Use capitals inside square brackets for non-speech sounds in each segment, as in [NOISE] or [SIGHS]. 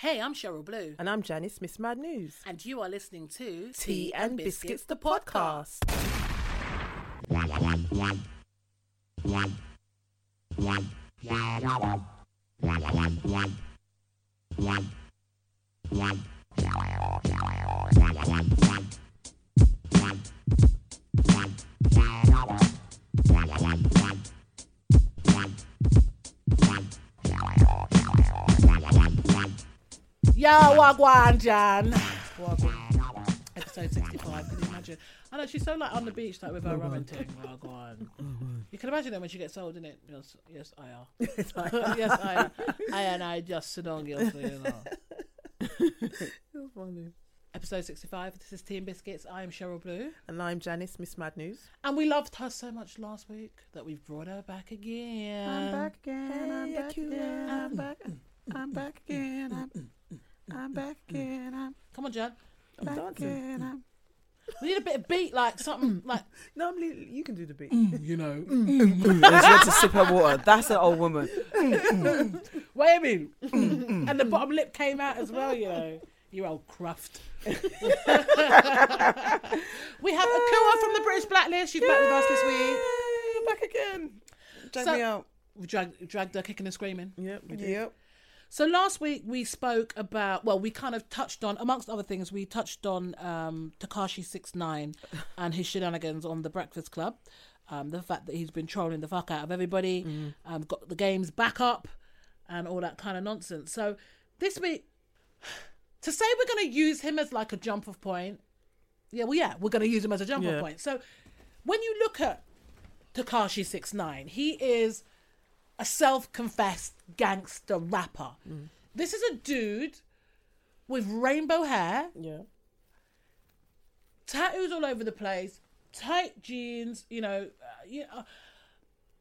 Hey, I'm Cheryl Blue, And I'm Janice, Miss Mad News. and you are listening to Tea and Biscuits, the podcast. Yeah, Wagwan Jan. Wagwan. Episode 65, can you imagine? I know, she's so like on the beach, like with her ramen thing. Wagwan. You can imagine it when she gets old, innit? Yes, yes, I are. [LAUGHS] yes, I [LAUGHS] are. I and I just sit on you, so you know. [LAUGHS] funny. Episode 65, this is Team Biscuits. I am Cheryl Blue. And I'm Janice, Miss Mad News. And we loved her so much last week that we've brought her back again. again. I'm back again. I'm back. I'm back again. I'm, [CLEARS THROAT] I'm back hmm. again. I'm Come on, Jan. I'm back dancing. again. I'm, We need a bit of beat, like something mm. like, normally, you can do the beat. Mm, you know. and she went to sip her water. That's an old woman. Mm, Wait a minute. and the bottom lip came out as well, you know. You old cruft. [LAUGHS] we have Akua from the British Blacklist. She's back with us this week. Yay, back again. Drag So- me out. We dragged, dragged her kicking and screaming. Yep, we did. Yep. So last week we spoke about, well, we kind of touched on, amongst other things, we touched on um, Tekashi Six Nine [LAUGHS] and his shenanigans on the Breakfast Club. Um, the fact that he's been trolling the fuck out of everybody, um, got the games back up, and all that kind of nonsense. So this week, to say we're going to use him as like a jump off point, yeah, well, yeah, we're going to use him as a jump off Yeah. point. So when you look at Tekashi Six Nine, he is a self-confessed gangster rapper. This is a dude with rainbow hair, Yeah. tattoos all over the place, tight jeans. You know, uh, you know,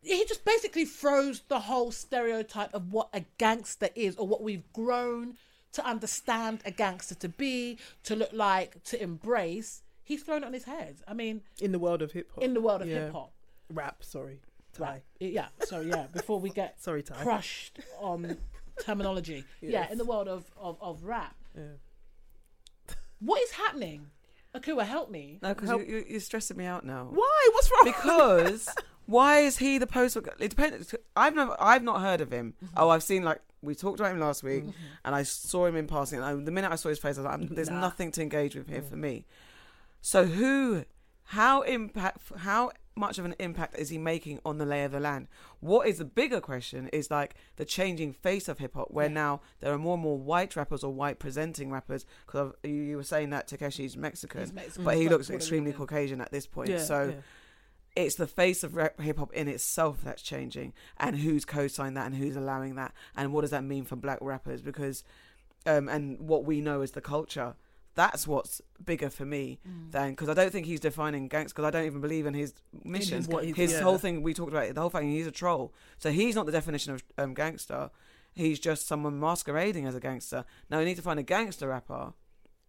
he just basically throws the whole stereotype of what a gangster is, or what we've grown to understand a gangster to be, to look like, to embrace. He's thrown it on his head. I mean, In the world of hip hop. in the world of Yeah. hip hop. Rap, sorry. Ty. Right. Yeah. Sorry. Yeah. Before we get [LAUGHS] Sorry, Ty. crushed on terminology. [LAUGHS] Yeah. In the world of, of, of rap. Yeah. What is happening? Akua, help me. No, because Help. you, you, you're stressing me out now. Why? What's wrong? Because [LAUGHS] why is he the poster? It depends. I've never, I've not heard of him. Mm-hmm. Oh, I've seen like we talked about him last week, and I saw him in passing. And I, the minute I saw his face, I was like, "There's Nah. nothing to engage with here for me." So who, how impact, how much of an impact is he making on the lay of the land? What is the bigger question is like the changing face of hip hop, where Yeah. now there are more and more white rappers or white presenting rappers. Because you, you were saying that Tekashi's Mexican, He's Mexican, but he looks extremely. Caucasian at this point. yeah, so yeah. it's the face of rap, hip hop in itself that's changing, and who's co-signed that, and who's allowing that, and what does that mean for black rappers? Because, um, and what we know as the culture, that's what's bigger for me Mm. than because I don't think he's defining gangs because I don't even believe in his mission. his yeah. whole thing we talked about it, the whole thing he's a troll, so he's not the definition of um, gangster. He's just someone masquerading as a gangster. Now we need to find a gangster rapper.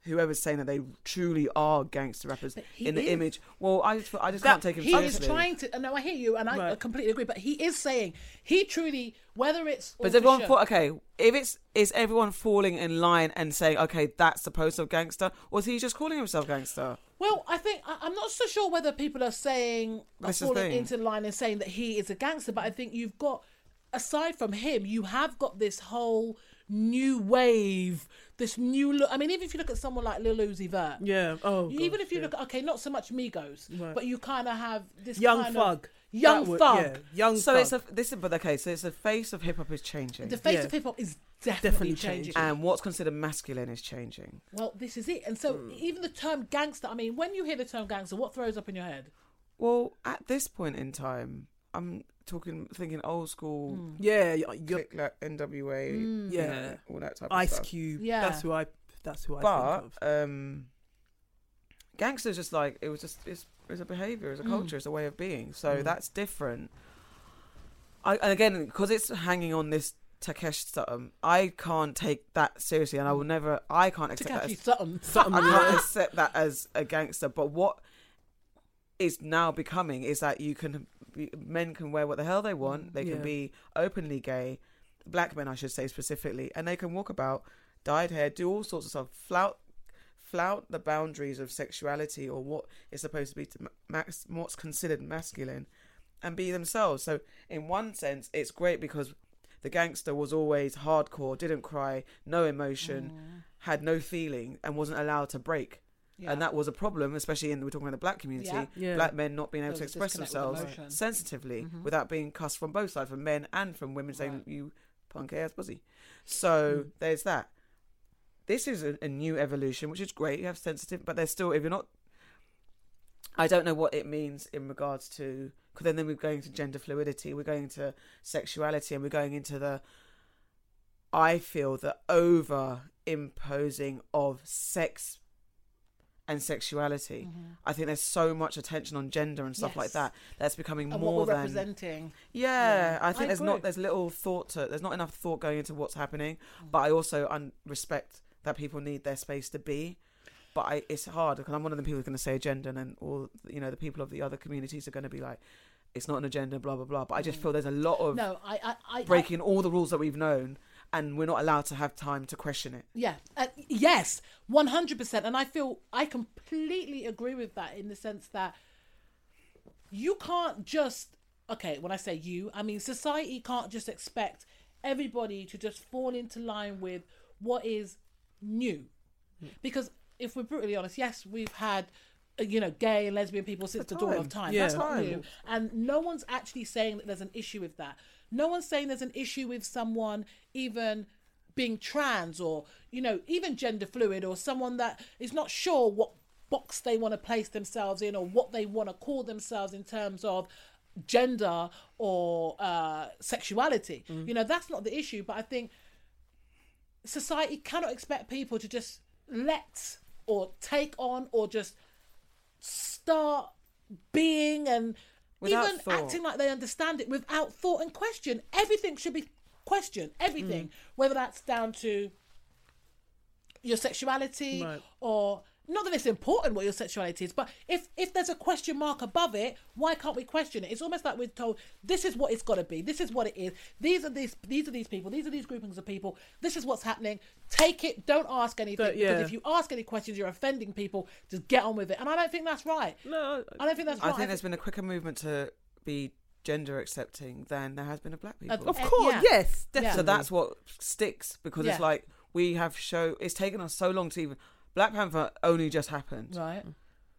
Whoever's saying that they truly are gangster rappers in the is. image. Well, I just, I just That- can't take him He is seriously. trying to. No, I hear you, and I Right. completely agree. But he is saying he truly, whether it's But everyone fa- okay? If it's is everyone falling in line and saying, okay, that's the post of gangster, or is he just calling himself gangster? Well, I think I, I'm not so sure whether people are saying are falling into line and saying that he is a gangster, but I think you've got aside from him, you have got this whole new wave, this new look. I mean, even if you look at someone like Lil Uzi Vert, Yeah. Oh. even gosh, if you yeah. look at okay, not so much Migos, Right. but you kind of have this young kind thug, of young That would- thug. yeah, young. So thug. it's a this is but okay. So it's the face of hip hop is changing, The face Yeah. of hip hop is definitely, Definitely changing. changing. and what's considered masculine is changing. Well, this is it. And so Hmm. even the term gangster, I mean, when you hear the term gangster, what throws up in your head? Well, at this point in time, I'm talking thinking old school, Mm. yeah, y- you're, click like NWA, Mm. you Yeah. know, all that type of Ice stuff. Cube. Yeah. That's who I. That's who I But think of. um, gangster's just like it was just it's, it's a behavior, it's a Mm. culture, it's a way of being. So Mm. that's different. I and again because it's hanging on this Takesh Sutton, I can't take that seriously, and I will never. I can't accept that. As, Sutton. Something. [LAUGHS] I can't accept that as a gangster. But what is now becoming is that you can be, men can wear what the hell they want. They can Yeah. be openly gay, black men, I should say specifically, and they can walk about dyed hair, do all sorts of stuff, flout flout the boundaries of sexuality or what is supposed to be to max, what's considered masculine, and be themselves. So in one sense, it's great because the gangster was always hardcore, didn't cry, no emotion, had no feeling, and wasn't allowed to break. Yeah. And that was a problem, especially in we're talking about the black community. Yeah. Yeah. Black men not being able There to express themselves emotion. sensitively Mhm. without being cussed from both sides, from men and from women saying Right. you punk ass pussy. So Mm. there's that. This is a, a new evolution, which is great. You have sensitive, but there's still if you're not. I don't know what it means in regards to because then, then we're going to gender fluidity, we're going to sexuality, and we're going into the. I feel the over imposing of sex and sexuality. I think there's so much attention on gender and stuff like that that's becoming and more than representing. yeah, Yeah. I think I there's agree. not there's little thought to there's not enough thought going into what's happening. Mm. But I also un- respect that people need their space to be. But I, it's hard because I'm one of the people who's going to say agenda, and then all you know the people of the other communities are going to be like, it's not an agenda, blah blah blah. But I just Mm. feel there's a lot of No, I, I, I breaking all the rules that we've known, and we're not allowed to have time to question it. Yeah. Uh, yes, one hundred percent. And I feel I completely agree with that in the sense that you can't just okay. When I say you, I mean society can't just expect everybody to just fall into line with what is new, because if we're brutally honest, yes, we've had. uh, You know, gay and lesbian people since For the dawn of time. Yeah. That's not new. And no one's actually saying that there's an issue with that. No one's saying there's an issue with someone even being trans or, you know, even gender fluid or someone that is not sure what box they want to place themselves in or what they want to call themselves in terms of gender or uh, sexuality. You know, that's not the issue. But I think society cannot expect people to just let or take on or just start being and Without even thought. acting like they understand it without thought and question. Everything should be questioned. Everything, mm. whether that's down to your sexuality Right. or not that it's important what your sexuality is, but if if there's a question mark above it, why can't we question it? It's almost like we're told this is what it's got to be. This is what it is. These are these these are these people. These are these groupings of people. This is what's happening. Take it. Don't ask anything But, because if you ask any questions, you're offending people. Just get on with it. And I don't think that's right. No, I don't think that's right. I right. think there's been a quicker movement to be gender accepting than there has been of black people. of Uh, course, yeah. yes, Yeah. definitely. So that's what sticks because it's like we have show. It's taken us so long to even. Black Panther only just happened. right.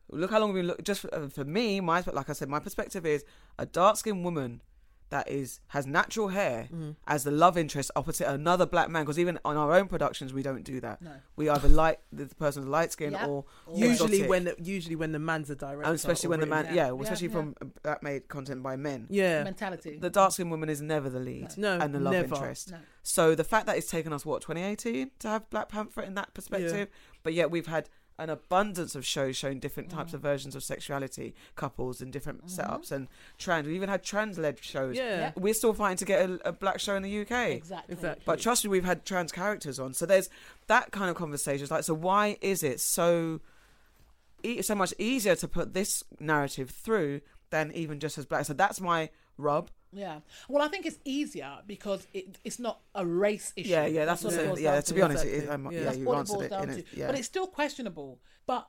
Look how long we've been look. Just for, uh, for me, my like I said, my perspective is a dark skinned woman that is has natural hair as the love interest opposite another black man. Because even on our own productions, we don't do that. No. We either like the person's light skin Yeah. or usually exotic. when the, usually when the man's a director, and especially or when the man, Yeah. yeah, Yeah, especially from that made content by men. yeah, Mentality. The dark skinned woman is never the lead No, and the love never. interest. No. So the fact that it's taken us what 2018 to have Black Panther in that perspective, but yet we've had an abundance of shows showing different types Mm. of versions of sexuality, couples and different Mm-hmm. setups and trans. We even had trans-led shows. yeah, Yeah. We're still fighting to get a, a black show in the UK. Exactly. Exactly. But trust me, we've had trans characters on. So there's that kind of conversation. It's like, so why is it so e- so much easier to put this narrative through than even just as black? So that's my rub. Yeah. Well, I think it's easier because it, it's not a race issue. Yeah, yeah, that's, what what it I'm boils saying. Yeah, down to be honest, it is, Exactly. um, Yeah. yeah, you it answered it. down in to. it, yeah. But it's still questionable. But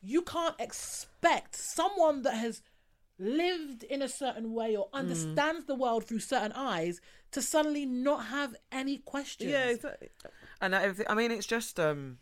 you can't expect someone that has lived in a certain way or Mm. understands the world through certain eyes to suddenly not have any questions. yeah, exactly. And everything, I mean, it's just um,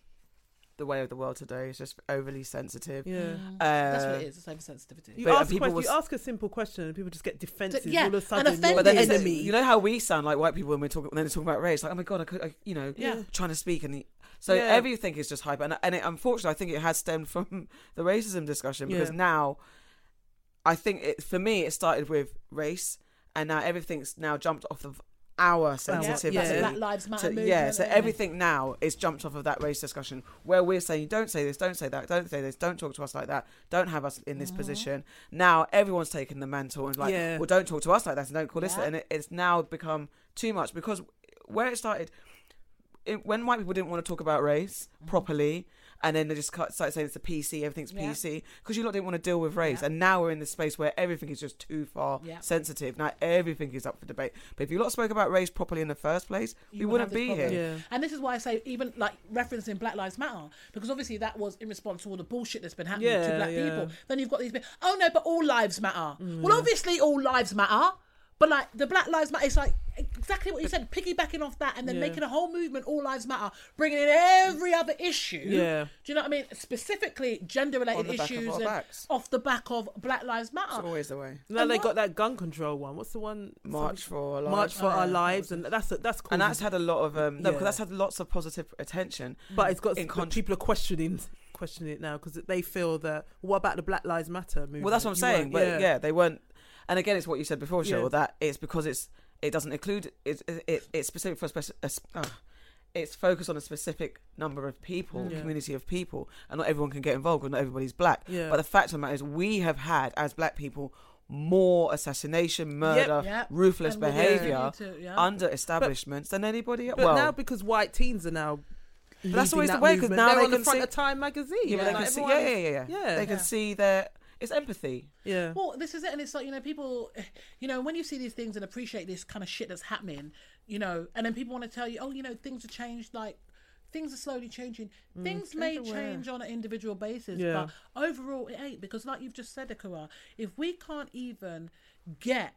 the way of the world today. It's just overly sensitive. Yeah. Mm. Uh, That's what it is. It's oversensitivity. You ask, a people was- you ask a simple question and people just get defensive. yeah, all of a and sudden, offended. you're But then the enemy. you know how we sound like white people when we're talking when they're talking about race. Like, oh my god, I could, I, you know, Yeah. trying to speak and the- so Yeah. everything is just hype. And and it, unfortunately, I think it has stemmed from [LAUGHS] the racism discussion because Yeah. now, I think it for me it started with race, and now everything's now jumped off of our yeah, sensitivity. the Yeah. Black Lives Matter So, movement. yeah, so everything now is jumped off of that race discussion where we're saying, don't say this, don't say that, don't say this, don't talk to us like that, don't have us in this Mm-hmm. position. Now everyone's taken the mantle and like, Yeah. well, don't talk to us like that and don't call this. And it, it's now become too much because where it started, it, when white people didn't want to talk about race Mm-hmm. properly and then they just cut- started saying it's a PC, everything's Yeah. PC, because you lot didn't want to deal with race, Yeah. and now we're in this space where everything is just too far Yeah. sensitive. Now everything is up for debate. But if you lot spoke about race properly in the first place, we wouldn't have this be problem. here. Yeah. And this is why I say, even like referencing Black Lives Matter, because obviously that was in response to all the bullshit that's been happening to black yeah. people. Then you've got these, people, oh no, but all lives matter. Mm. Well, obviously all lives matter, but like the Black Lives Matter, it's like exactly what you said, piggybacking off that and then Yeah. making a whole movement, all lives matter, bringing in every other issue. Yeah. Do you know what I mean? Specifically gender related On the back of issues and off the back of Black Lives It's Matter. always the way. Now And they what- got that gun control one. What's the one? March for our March lives. for Oh, our yeah. lives, and that's that's cool. and that's had a lot of um no, because Yeah. that's had lots of positive attention. but it's got in con- people are questioning questioning it now because they feel that what about the Black Lives Matter movement? Well, that's what I'm You saying. weren't- But yeah. they weren't. And again, it's what you said before, Cheryl. Yeah. That it's because it's it doesn't include it's it, it's specific for a specific. Uh, it's focused on a specific number of people, Yeah. community of people, and not everyone can get involved because not everybody's black. Yeah. But the fact of the matter is, we have had as black people more assassination, murder, Yep. ruthless And behaviour continue yeah. under establishments than anybody else. But Well, now because white teens are now. that's always the way because now they're they on the front see- of Time magazine. yeah, but they Like, see, yeah, yeah, yeah, yeah, Yeah. They can Yeah. see their it's empathy. yeah. Well, this is it, and it's like you know, people, you know, when you see these things and appreciate this kind of shit that's happening, you know, and then people want to tell you, oh, you know, things have changed, like things are slowly changing. things may everywhere. change on an individual basis, Yeah. but overall, it ain't because, like you've just said, Akua, if we can't even get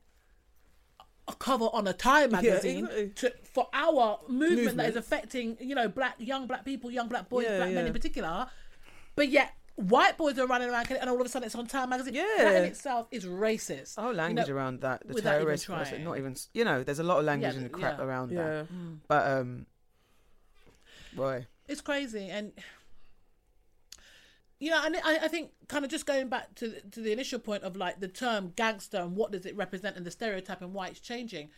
a cover on a Time magazine exactly. to, for our movement, that Movement. is affecting, you know, black young black people, young black boys, Yeah, black men in particular, but yet. White boys are running around, and all of a sudden it's on Time magazine. Yeah, that in itself is racist. Oh, whole You language know, around that, the without even terrorist, not even, you know, there's a lot of language Yeah, and crap yeah. around yeah. that. But um, boy, It's crazy, and you know, and I, I think kind of just going back to to the initial point of like the term gangster and what does it represent and the stereotype and why it's changing.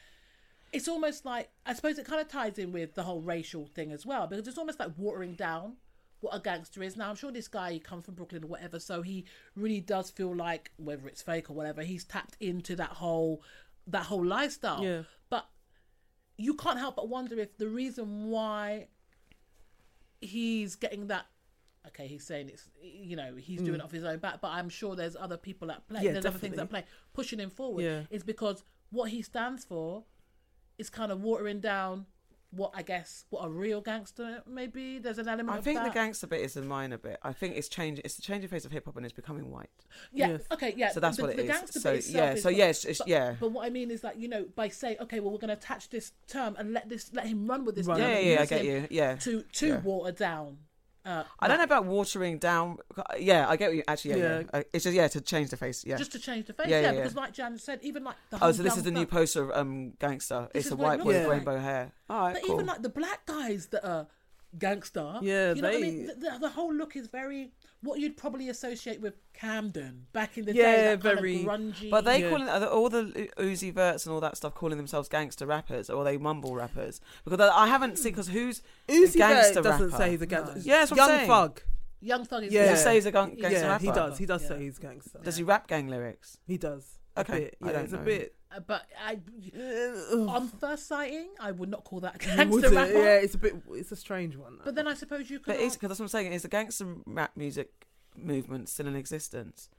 It's almost like I suppose it kind of ties in with the whole racial thing as well because it's almost like watering down what a gangster is. Now I'm sure this guy he comes from Brooklyn or whatever, so he really does feel like whether it's fake or whatever, he's tapped into that whole that whole lifestyle. Yeah. But you can't help but wonder if the reason why he's getting that okay he's saying it's you know he's doing it off his own back but i'm sure there's other people at play Mm. Yeah, there's other things at play pushing him forward Yeah. is because what he stands for is kind of watering down what i guess what a real gangster may be there's an element I of think the gangster bit is the minor bit. I think it's changing. It's the changing face of hip hop and it's becoming white. yeah Yes. okay yeah So that's the, what it the is. gangster So, bit yeah, is so what- yeah, it's- it's- but, yeah. but what i mean is that you know by saying okay well we're going to attach this term and let this let him run with this Run. Yeah, yeah, yeah, I get you. Yeah, to to Yeah. water down uh I don't know about watering down. Yeah, I get what you actually. Yeah, yeah. Yeah. Uh, It's just yeah to change the face. Yeah. just to change the face. Yeah, Yeah, yeah, yeah. because like Jan said, even like the whole oh, so this is the new poster of um gangster. This it's a white boy with rainbow hair. All right, But cool. even like the black guys that are gangster, Yeah, you know what I mean. The, the, the whole look is very what you'd probably associate with Camden back in the Yeah, day. That very- kind of grungy. But they Yeah. calling are all the Uzi Verts and all that stuff calling themselves gangster rappers, or they mumble rappers? Because I I haven't seen because who's Uzi gangster Vert doesn't rapper? say he's a gangster. No. Yeah, that's what I'm Young. Thug. young thug is Yeah. Does yeah. he say he's a gang- gangster Yeah, rapper? he does. He does Yeah. say he's gangster. Does he rap gang lyrics? He does. Okay, A bit. I Yeah, don't it's know. a bit. Uh, But I, Uh, on first sighting, I would not call that a would gangster it? rapper. Yeah, it's a bit. It's a strange one. But then I suppose you could. But is because that's what I'm saying. Is the gangster rap music movement still in existence?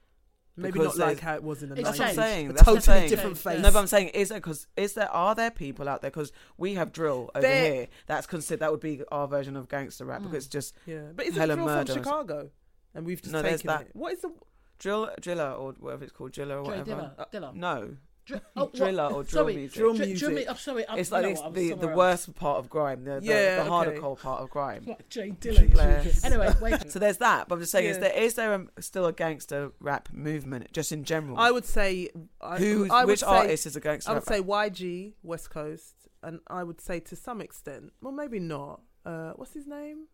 maybe because not like how it was in the It's That's what I'm saying. A That's what I'm totally saying. different face. yeah. No, but I'm saying is there because is there are there people out there because we have drill over There- here that's considered that would be our version of gangster rap Mm. because it's just yeah, but is it drill from Chicago? And we've just No, there's taken that. it. What is the? drill driller or whatever it's called driller or Dre whatever. Dilla, Dilla. No, Dri- [LAUGHS] oh, what? driller or drill sorry, music. Drill Dri- music. Drill mu- I'm sorry. I'm, it's you like know it's the the worst part of grime, the the, Yeah, the harder okay. core part of grime. Like Jay Blair. Dilla. [LAUGHS] anyway, wait. [LAUGHS] So there's that, but I'm just saying, is there is there a, still a gangster rap movement just in general? I would say. I, Who, I which say, artist is a gangster I would rapper? say YG West Coast, and I would say to some extent, well, maybe not. Uh, what's his name?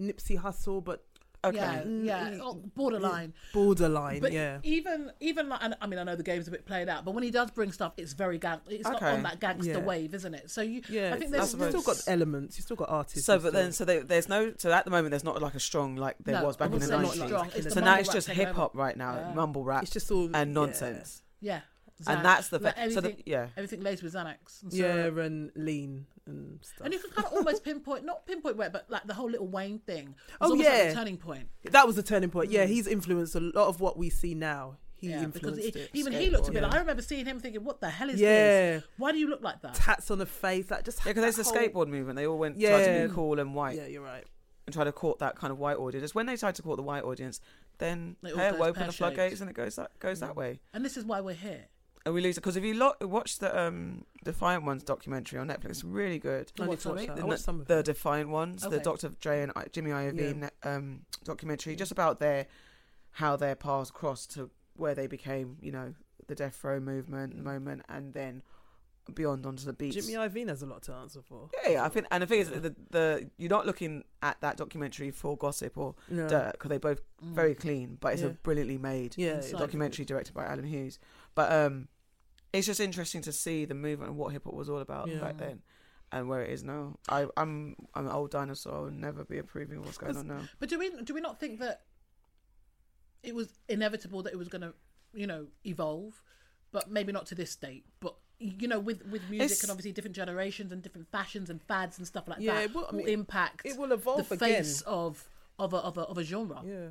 Nipsey Hussle, but okay, Yeah, yeah, oh, borderline. borderline. But yeah, even even like, and I mean, I know the game's a bit played out, but when he does bring stuff, it's very gang. It's not on that gangster Yeah. wave, isn't it? So you, yeah. I think there's, you've still got elements. You've still got artists. So, and but then, so they, there's no. So at the moment, there's not like a strong like there No, was back in the wouldn't say not nineties. strong. It's It's So now it's just hip hop right now, Yeah. mumble rap it's just all and yeah. nonsense, Yeah, and that's the like thing. So the, yeah, everything laced with Xanax. And so, Yeah, and lean and stuff. And you can kind of almost pinpoint, not pinpoint where, but like the whole little Wayne thing. was Oh, almost like yeah. a turning point. that was the turning point. Yeah, he's influenced a lot of what we see now. He Mm. yeah, because influenced he- it. even he looked a bit Yeah. like. I remember seeing him thinking, "What the hell is Yeah. this? Why do you look like that?" tats on the face, like just Yeah, because that there's the whole- skateboard movement. They all went tried to be cool and white Yeah, you're right. and try to court that kind of white audience. When they tried to court the white audience, then It hey, we open the floodgates and it goes that goes that Mm. way. And this is why we're here. And we lose it because if you lo- watch the um, Defiant Ones documentary on Netflix, it's really good. I need to watch that. The, I watched some of the it. Defiant Ones, the Okay. Dr. Dre and I- Jimmy Iovine Yeah. ne- um, documentary, just about their how their paths crossed to where they became, you know, the death row movement moment, and then beyond onto the beats. Jimmy Iovine has a lot to answer for. yeah, yeah, I think, and the thing is, the, the you're not looking at that documentary for gossip or No. dirt because they both Mm. very clean, but it's a brilliantly made Yeah, documentary directed by Allen Hughes. But um, it's just interesting to see the movement and what hip hop was all about Yeah. back then, and where it is now. I, I'm I'm an old dinosaur. I'll never be approving what's going on now. But do we do we not think that it was inevitable that it was going to, you know, evolve, but maybe not to this state, but you know, with with music It's- and obviously different generations and different fashions and fads and stuff like Yeah, that it will- I will impact It will the evolve again. face of of a, of a of a genre. Yeah.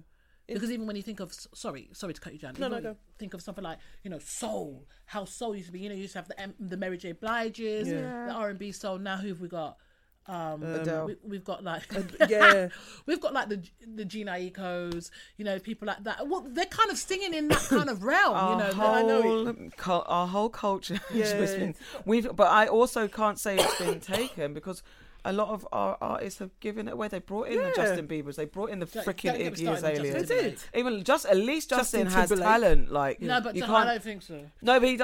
Because even when you think of sorry, sorry to cut you down. No, no, go. Think of something like you know soul, how soul used to be. You know, you used to have the the Mary J. Blige's, Yeah. the R and B soul. Now who have we got? Um, Adele. we, we've got like [LAUGHS] yeah. we've got like the the Gina Ecos, you know, people like that. Well, they're kind of singing in that kind of realm, Our you know. whole- I know our whole culture has been we've. But I also can't say it's been taken because. A lot of our artists have given it away. They brought in the Justin Biebers. They brought in the freaking Iggy Azalea. They did. Even just at least Justin, Justin has Timberlake. talent. Like No, but you I can't. don't think so. No, but he,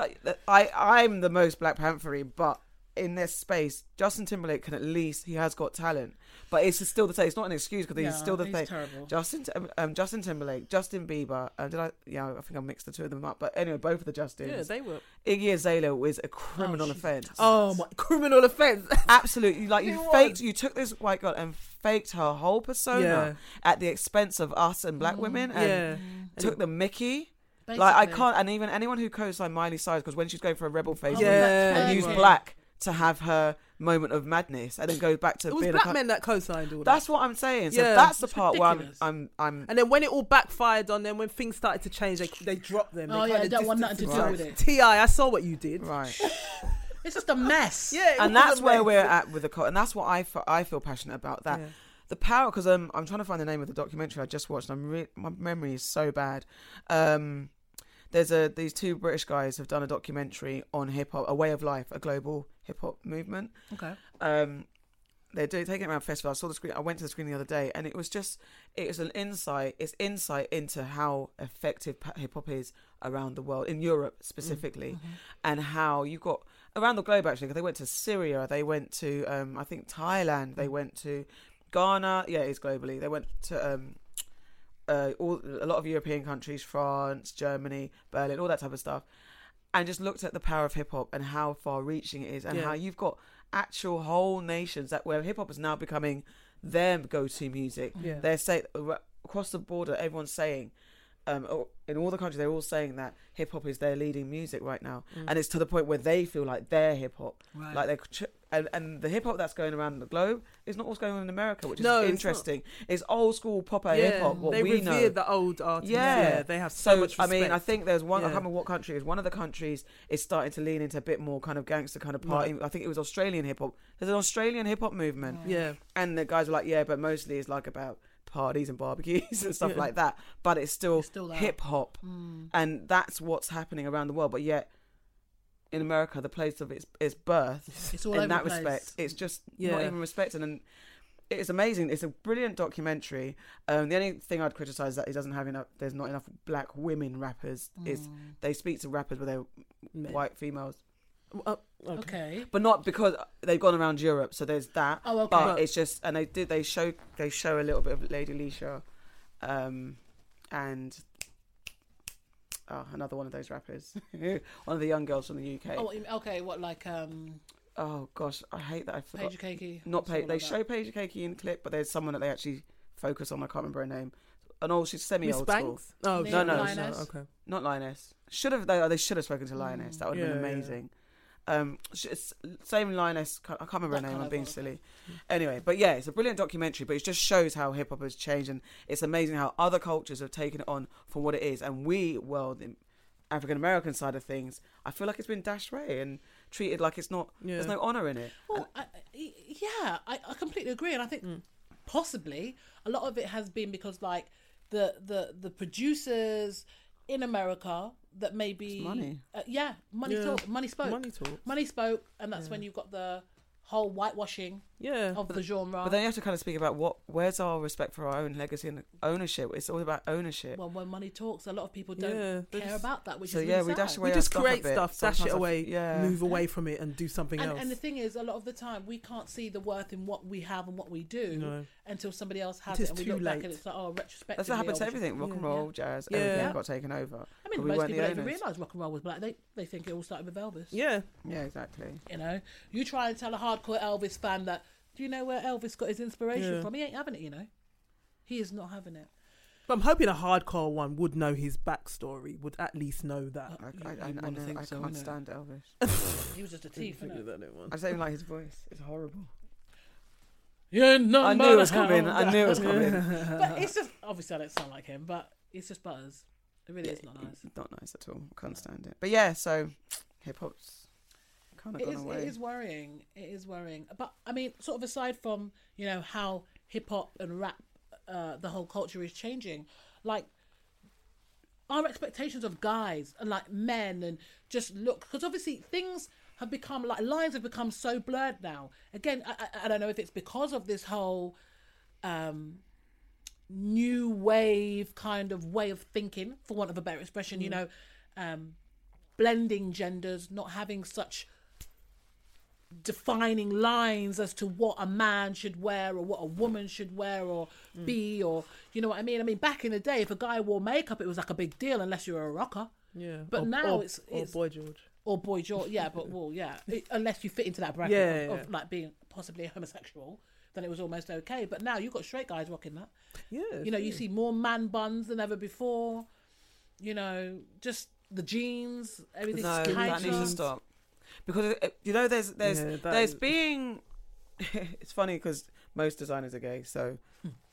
I I'm the most Black Panthery, but in this space, Justin Timberlake can at least he has got talent. But it's still the same. It's not an excuse because he's No, still the he's thing. terrible. Justin um, um, Justin Timberlake, Justin Bieber. Um, did I? Yeah, I think I mixed the two of them up. But anyway, both of the Justins. Yeah, they were. Iggy Azalea was a criminal she's- offense. Oh my criminal offense. [LAUGHS] Absolutely, like you It faked. You took this white girl and faked her whole persona Yeah. at the expense of us and black Mm. women, and yeah. took the Mickey. Basically. Like I can't, and even anyone who co-signed Miley Cyrus because when she's going for a rebel phase, Oh, Yeah. that and turn use thing. black to have her moment of madness, and then go back to It was being black a. co- men that co-signed all that. That's what I'm saying. So Yeah. that's the It's part where I'm. I'm, I'm. And then when it all backfired on them, when things started to change, they they dropped them. They Oh, yeah, kinda don't want nothing to do distanced with it. Ti, I saw what you did. Right, [LAUGHS] It's just a mess. [LAUGHS] Yeah, and that's where mess. we're at with the, co- and that's what I, I feel passionate about. That Yeah. the power, because um, I'm trying to find the name of the documentary I just watched. I'm re- my memory is so bad. Um, there's a these two British guys have done a documentary on hip hop, a way of life, a global hip hop movement. Okay. um they're doing taking it around festival. I saw the screen. I went to the screen the other day, and it was just it was an insight. It's insight into how effective hip hop is around the world in Europe specifically, Mm-hmm. and how you've got around the globe actually. Cause they went to Syria, they went to um, I think Thailand, they went to Ghana. Yeah, it's globally. They went to um, uh, all a lot of European countries, France, Germany, Berlin, all that type of stuff, and just looked at the power of hip hop and how far reaching it is, and Yeah. how you've got actual whole nations that where hip hop is now becoming their go-to music. Yeah. They're say across the border, everyone's saying. Um, oh, in all the countries, they're all saying that hip hop is their leading music right now, and it's to the point where they feel like they're hip hop, Right. like they're and, and the hip hop that's going around the globe is not what's going on in America, which is No, interesting. It's, old school proper Yeah, hip hop, what they we revered know. the old artists. Yeah. Yeah, they have so, So, much I mean, I think there's one. I can't remember what country it is. One of the countries is starting to lean into a bit more kind of gangster kind of party. I think it was Australian hip hop. There's an Australian hip hop movement, yeah, and the guys were like, "Yeah, but mostly it's like about parties and barbecues and stuff Yeah. like that." But it's still, still hip hop, Mm. and that's what's happening around the world. But yet, in America, the place of its its birth, It's all in over that the place. respect, it's just not even respected and. It's amazing. It's a brilliant documentary. Um, the only thing I'd criticize is that it doesn't have enough. There's not enough black women rappers. It's Mm. they speak to rappers where they're Men. white females, Oh, okay. Okay. but not because they've gone around Europe. So there's that. Oh, okay. But But- it's just, and they did. They show they show a little bit of Lady Leshurr, um, and oh, another one of those rappers, [LAUGHS] one of the young girls from the UK. Oh, you mean- okay. What like um, Oh gosh, I hate that I forgot. Paigey Cakey? not Paige. They like that. show Paigey Cakey in the clip, but there's someone that they actually focus on. I can't remember her name. And all she's semi Miss old school. Oh, Neil No, no, Lioness. Okay. Not Lioness. Should have they, they should have spoken to Lioness. Mm. That would have been Yeah, yeah. Amazing. Um, sh- it's same line as I can't remember her name. I'm being silly. Anyway, but yeah, it's a brilliant documentary. But it just shows how hip hop has changed, and it's amazing how other cultures have taken it on for what it is. And we, well, the African American side of things, I feel like it's been dashed away and treated like it's not. Yeah. There's no honor in it. Well, I, I- yeah, I, I completely agree, and I think possibly a lot of it has been because like the the the producers in America that maybe It's money. uh, yeah, money Yeah. talk, money spoke, Money talk. money spoke, and that's when you've got the whole whitewashing Yeah. of the genre. But then you have to kind of speak about what, where's our respect for our own legacy and ownership? It's all about ownership. well, when money talks, a lot of people don't Yeah, care just- about that, which so is yeah, really we dash away we just create bit. stuff, dash Sometimes it away, yeah. move away from it, and do something And, else. and the thing is, a lot of the time, we can't see the worth in what we have and what we do No. until somebody else has It it, is and we too look back late. and it's like, oh, retrospectively. That's what happened to we should- everything. Rock and Yeah. roll, jazz, everything Yeah. got taken over. I mean, But we most weren't people the don't even realise rock and roll was black. They they think it all started with Elvis. yeah. Yeah, exactly. You know, you try and tell a hardcore Elvis fan that, do you know where Elvis got his inspiration Yeah. from? He ain't having it. You know, he is not having it. But I'm hoping a hardcore one would know his backstory, would at least know that. Uh, I, I, I, I, know, think I so, can't innit? stand Elvis. [LAUGHS] He was just a thief. Figure innit? that out. I just don't even like his voice. It's horrible. You're not I knew it was coming. I knew it was coming. [LAUGHS] But it's just obviously I don't sound like him, but it's just butters. It really is not nice. Not nice at all. Can't stand it. But yeah, so hip hop's kind of It gone is, away. it is worrying. It is worrying. But I mean, sort of aside from you know how hip hop and rap, uh, the whole culture is changing. Like our expectations of guys and like men and just look because obviously things have become like lines have become so blurred now. Again, I, I, I don't know if it's because of this whole um new wave kind of way of thinking, for want of a better expression. You know, um, blending genders, not having such defining lines as to what a man should wear or what a woman should wear or mm. be or you know what I mean. I mean, back in the day, if a guy wore makeup, it was like a big deal unless you were a rocker Yeah. But Or- now or- it's- or boy George. or boy George. Yeah, but well, yeah, [LAUGHS] it, unless you fit into that bracket Yeah, of, yeah, of yeah. like being possibly homosexual, then it was almost okay. But now you've got straight guys rocking that. Yeah. You know, you see more man buns than ever before. You know, just the jeans, everything's no, that needs to stop. Because uh, you know, there's there's Yeah, there's is- being. [LAUGHS] it's funny because most designers are gay, so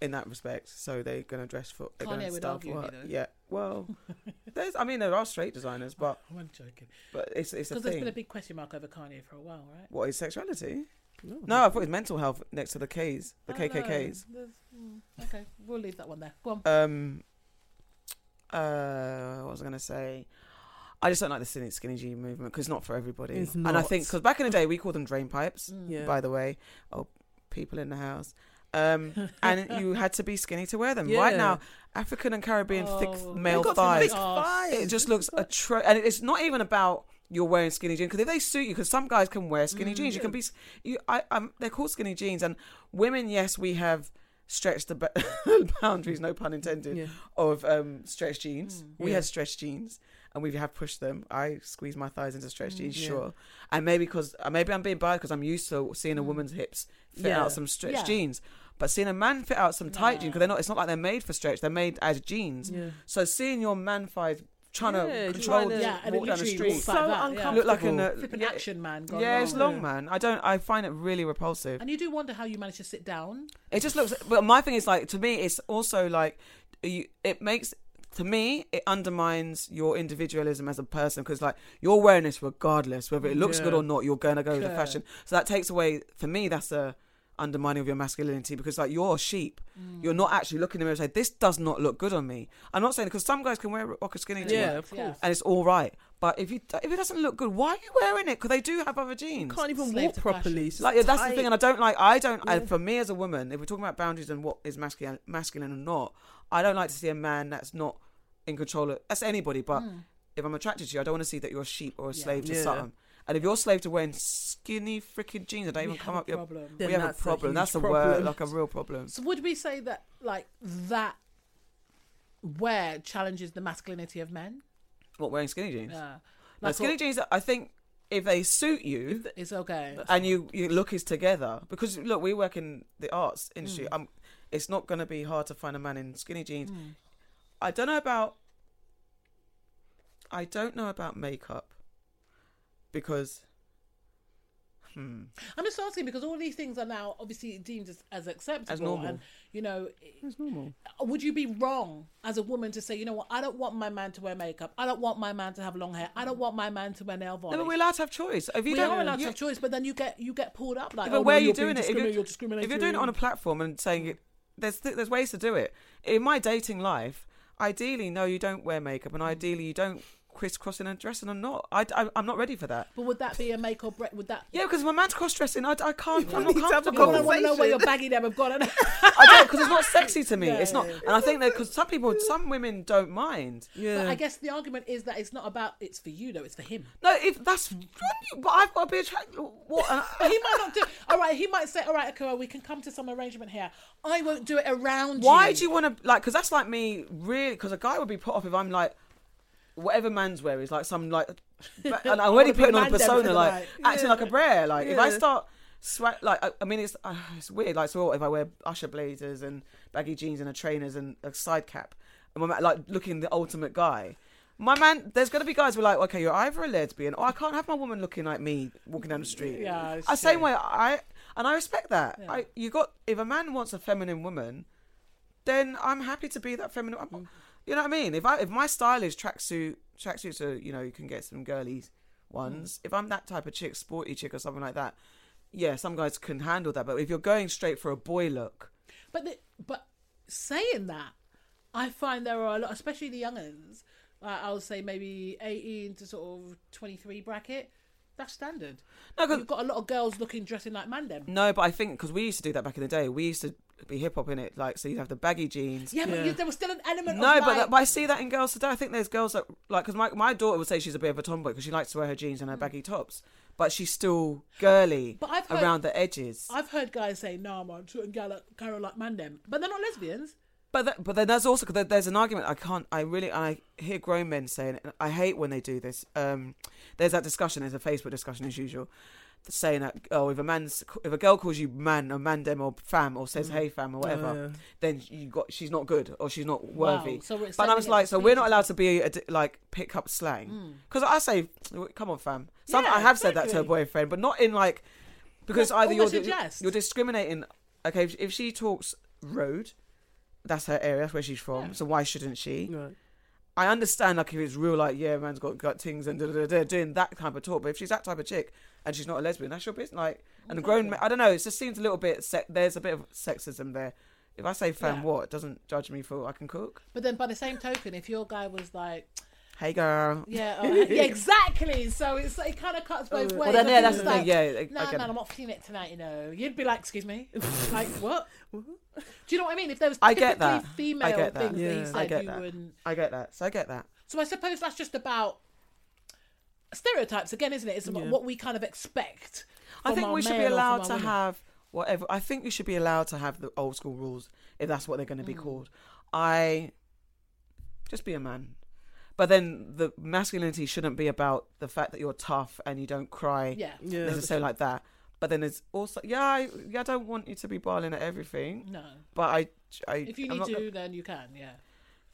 in that respect, so they're gonna dress for. They're Hmm. Kanye gonna would argue for with her- you, though. Yeah, well, [LAUGHS] there's. I mean, there are straight designers, but [LAUGHS] I'm joking. but it's it's a Because there's thing. been a big question mark over Kanye for a while, right? What is sexuality? No, No, I thought it was mental health next to the K's, the I. KKKs. There's- mm, okay, we'll leave that one there. Go on. Um, uh, what was I gonna say? I just don't like the skinny, skinny jean movement because it's not for everybody. It's And I think because back in the day we called them drain pipes. Mm. Yeah. By the way, oh, people in the house. Um, [LAUGHS] and you had to be skinny to wear them. Right now, African and Caribbean thick Oh, male got thighs. thick Oh, thighs. It just looks atro- and it's not even about you're wearing skinny jeans because if they suit you, because some guys can wear skinny Mm, jeans, you yeah. can be. You, I, um, they're called skinny jeans, and women, yes, we have stretched the ba- [LAUGHS] boundaries, no pun intended, Yeah. of um, stretched jeans. Mm. We Yeah. had stretched jeans, and we have pushed them. I squeeze my thighs into stretched Mm. jeans, Yeah. sure, and maybe because maybe I'm being biased because I'm used to seeing a Mm. woman's hips fit Yeah. out some stretch Yeah. jeans. But seeing a man fit out some tight jeans because they're not. It's not like they're made for stretch. They're made as jeans. Yeah. So seeing your man thighs trying Yeah, to control, trying to- Yeah, and walk down the street, walks So like that. uncomfortable. look like an uh, Flipping action man. Gone yeah, wrong. it's long, Yeah. man. I don't. I find it really repulsive. And you do wonder how you manage to sit down. It just looks. But my thing is like to me, it's also like you. It makes to me it undermines your individualism as a person because like you're wearing this regardless whether it looks good or not. You're gonna go with the fashion. So that takes away for me. That's a undermining of your masculinity because like you're a sheep. Mm. You're not actually looking in the mirror and say this does not look good on me. I'm not saying because some guys can wear rock a skinny jeans Yeah, of course. and it's all right. But if you if it doesn't look good, why are you wearing it? Because they do have other jeans. you Can't even Slave walk properly. fashion. Like yeah, that's the thing, and I don't like. I don't. I, for me as a woman, if we're talking about boundaries and what is masculine, masculine and not, I don't like to see a man that's not in control of. That's anybody, but Mm. if I'm attracted to you, I don't want to see that you're a sheep or a Yeah. slave to Yeah. something. And if you're a slave to wearing skinny freaking jeans that don't We even come up your, problem. We have a that's a problem. that's a problem. word, like a real problem. So would we say that like that wear challenges the masculinity of men? What wearing skinny jeans? Yeah. No, Like skinny what- jeans. I think if they suit you, It's okay. and you your look is together because look we work in the arts industry Mm. um it's not going to be hard to find a man in skinny jeans Mm. i don't know about i don't know about makeup because hmm. I'm just asking because all these things are now obviously deemed as, as acceptable. normal. And, you know, It's normal. would you be wrong as a woman to say, you know what, I don't want my man to wear makeup. I don't want my man to have long hair. I don't want my man to wear nail varnish. No, but we're allowed to have choice. If you we don't, are allowed you- to have choice, but then you get you get pulled up like. Yeah, but oh, where no, are you you're doing being it? If you're, you're discriminating. if you're doing it on a platform and saying it, there's there's ways to do it. In my dating life, ideally, no, you don't wear makeup, and ideally, you don't crisscross in a dress, and I'm not. I, I, am not ready for that. But would that be a make or break? Would that? Yeah, because my man's cross dressing, I, I can't. I'm not need to have a I comfortable. want to know where your baggy them have gone. I don't because it's not sexy to me. [LAUGHS] Yeah, it's not, yeah, and I think that because some people, some women don't mind. Yeah. But I guess the argument is that it's not about it's for you though; it's for him. No, if that's, but I've got to be attracted. What? and But I- he might not do. All right, he might say, "All right, Akua, we can come to some arrangement here. I won't do it around Why you." do you want to like? Because that's like me, really. Because a guy would be put off if I'm like, whatever man's wear is like some like, [LAUGHS] and I'm already putting on a man them for persona like night. acting like a brer. Like if I start sweat, like I, I mean it's uh, it's weird. Like so, what if I wear Usher blazers and baggy jeans and a trainers and a side cap, and I'm like looking the ultimate guy. My man, there's gonna be guys who are like, okay, you're either a lesbian or I can't have my woman looking like me walking down the street. Yeah, it's I same way I and I respect that. Yeah. I you got if a man wants a feminine woman, then I'm happy to be that feminine. I'm- You know what I mean? If I if my style is tracksuit, tracksuits are you know you can get some girlies ones. If I'm that type of chick, sporty chick or something like that, yeah, some guys can handle that. But if you're going straight for a boy look, But the, but saying that, I find there are a lot, especially the youngins. Uh, I would say maybe eighteen to sort of twenty three bracket. That's standard. no, 'cause- You've got a lot of girls looking dressing like mandem. no, but I think because we used to do that back in the day, we used to be hip hop in it. Like so, you'd have the baggy jeans. Yeah, but Yeah. you, there was still an element. No, of but that, but I see that in girls today. I think there's girls that like because my my daughter would say she's a bit of a tomboy because she likes to wear her jeans and her baggy tops, but she's still girly But I've heard- around the edges. I've heard guys say, "No, man, shooting gal like Carol like mandem," but they're not lesbians. But that, but then there's also there's an argument I can't I really I hear grown men saying it, and I hate when they do this. Um, there's that discussion. There's a Facebook discussion as usual, saying that oh if a man's if a girl calls you man or mandem or fam or says hey fam or whatever, Oh, yeah. then you got she's not good or she's not worthy. Wow, so but I was like, so we're not allowed to be a, like pick up slang because I say, come on, fam. Some Yeah, I have said that to a boyfriend, but not in like because Well, either you're almost in di- jest. you're discriminating. Okay, if, if she talks road, that's her area, that's where she's from. Yeah. So why shouldn't she? Right. I understand like if it's real, like yeah, man's got gut things and da, da, da, doing that type of talk. But if she's that type of chick and she's not a lesbian, that's your business. Like, and a grown, ma- I don't know. It just seems a little bit. Se- there's a bit of sexism there. If I say fam, Yeah. what doesn't judge me for I can cook. But then, by the same token, if your guy was like, Hey girl. "Yeah, [LAUGHS] uh, yeah, exactly," so it's it kind of cuts both Oh, ways. Well then, yeah, that's the thing. like, Yeah, No, I no, get I'm not feeling it tonight. You know, you'd be like, "Excuse me," [LAUGHS] like what? [LAUGHS] Do you know what I mean? If there was I get that. female I get that. things that he Yeah. said, I get you that. wouldn't. I get that. So I get that. So I suppose that's just about stereotypes again, isn't it? It's about Yeah. what we kind of expect. I think we should be male or from allowed to women. have whatever. I think we should be allowed to have the old school rules if that's what they're going to be Mm. called. I just be a man. But then the masculinity shouldn't be about the fact that you're tough and you don't cry Yeah. Yeah. necessarily like that. But then it's also yeah, I, yeah, I don't want you to be barling at everything. No. But I, I If you I'm need to, gonna- then you can. Yeah.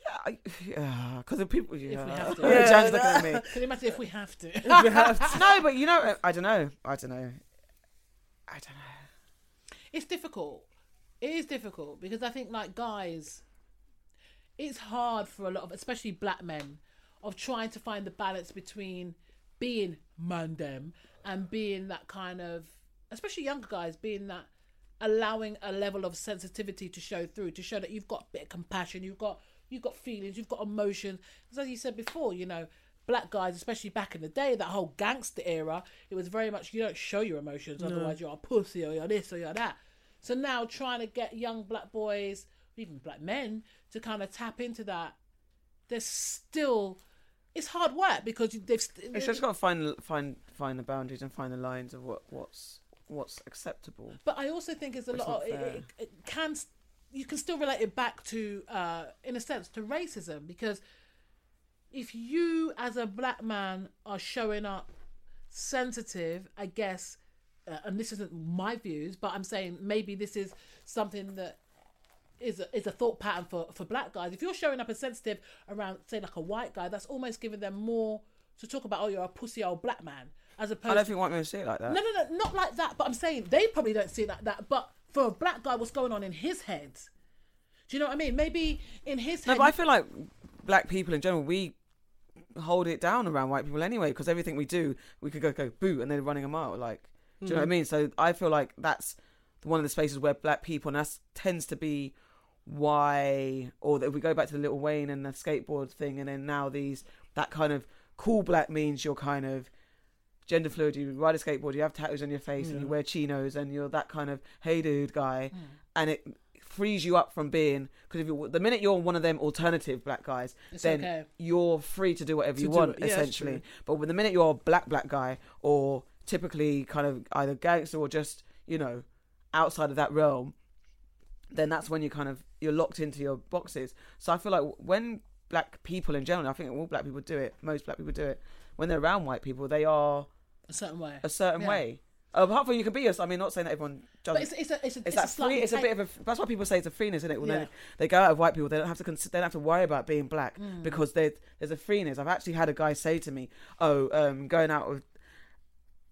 yeah, I, yeah, because the people, yeah, we have to. Yeah, Jan's looking at me. [LAUGHS] Can you imagine if we have to? we have to. [LAUGHS] no, but you know, I don't know. I don't know. I don't know. it's difficult. It is difficult because I think like guys, it's hard for a lot of, especially black men, of trying to find the balance between being mandem and being that kind of, especially younger guys, being that allowing a level of sensitivity to show through, to show that you've got a bit of compassion, you've got you've got feelings, you've got emotions. Because as you said before, you know, black guys, especially back in the day, that whole gangster era, it was very much you don't show your emotions, otherwise you're a pussy or you're this or you're that. So now trying to get young black boys, even black men, to kind of tap into that, there's still it's hard work because they've st- It's just got to find find find the boundaries and find the lines of what what's what's acceptable. But I also think it's a It's lot. Of, it, it, it can you can still relate it back to, uh, in a sense, to racism because if you as a black man are showing up sensitive, I guess, uh, and this isn't my views, but I'm saying maybe this is something that is a, is a thought pattern for, for black guys. If you're showing up as sensitive around, say, like a white guy, that's almost giving them more to talk about. Oh, you're a pussy old black man. as I opposed. don't to, think white men see it like that. no, no, no, not like that. But I'm saying they probably don't see it like that. But for a black guy, what's going on in his head? Do you know what I mean? Maybe in his No, head. but I feel like black people in general, we hold it down around white people anyway because everything we do, we could go go boo and they're running a mile. Like, do you know what I hmm. mean? So I feel like that's one of the spaces where black people, and that tends to be why, or that we go back to the Lil Wayne and the skateboard thing, and then now these that kind of cool black means you're kind of gender fluid. You ride a skateboard, you have tattoos on your face, and you wear chinos, and you're that kind of hey dude guy, Mm. and it frees you up from being because if you the minute you're one of them alternative black guys, It's then okay. you're free to do whatever To you do want. Yeah, essentially. But with the minute you're a black black guy or typically kind of either gangster or just you know outside of that realm, then that's when you kind of you're locked into your boxes. So I feel like when black people in general, I think all black people do it. Most black people do it when they're around white people. They are a certain way. a certain Yeah. way. Apart from you can be yourself. I mean, not saying that everyone does. But it's, it's a it's a It's, it's, that free. It's a bit of a. That's why people say it's a freeness, isn't it? When Yeah. they, they go out of white people, they don't have to. Cons- they don't have to worry about being black Mm. because there, there's a freeness. I've actually had a guy say to me, "Oh, um, going out with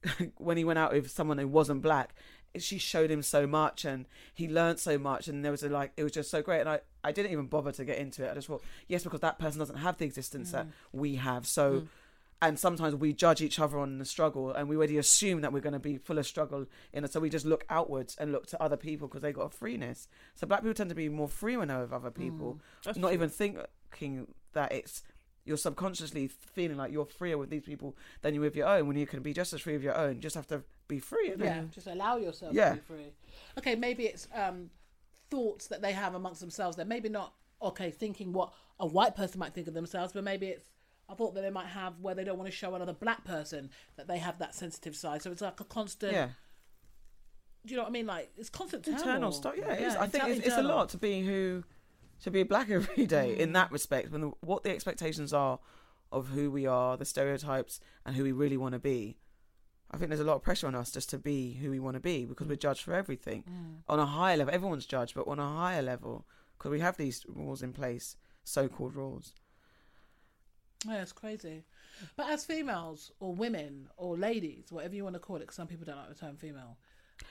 [LAUGHS] when he went out with someone who wasn't black, she showed him so much and he learned so much, and there was a like, it was just so great." And I, I didn't even bother to get into it. I just thought, yes, because that person doesn't have the existence that Mm. we have, so. Mm. And sometimes we judge each other on the struggle, and we already assume that we're going to be full of struggle in it. So we just look outwards and look to other people because they got a freeness. So black people tend to be more free when they're with other people, That's not true. even thinking that it's you're subconsciously feeling like you're freer with these people than you with your own. When you can be just as free with your own, you just have to be free. innit? Yeah, just allow yourself Yeah. to be free. Okay, maybe it's um, thoughts that they have amongst themselves. They're maybe not okay thinking what a white person might think of themselves, but maybe it's a thought that they might have where they don't want to show another black person that they have that sensitive side. So it's like a constant. yeah. Do you know what I mean? Like it's constant internal turmoil. stuff. Yeah, it is. I think it's, it's a lot to be who to be black [LAUGHS] every day in Mm. that respect. When the, what the expectations are of who we are, the stereotypes, and who we really want to be. I think there's a lot of pressure on us just to be who we want to be because we're judged for everything Mm. on a higher level. Everyone's judged, but on a higher level because we have these rules in place, so-called rules. Yeah, it's crazy. But as females or women or ladies, whatever you want to call it, because some people don't like the term female.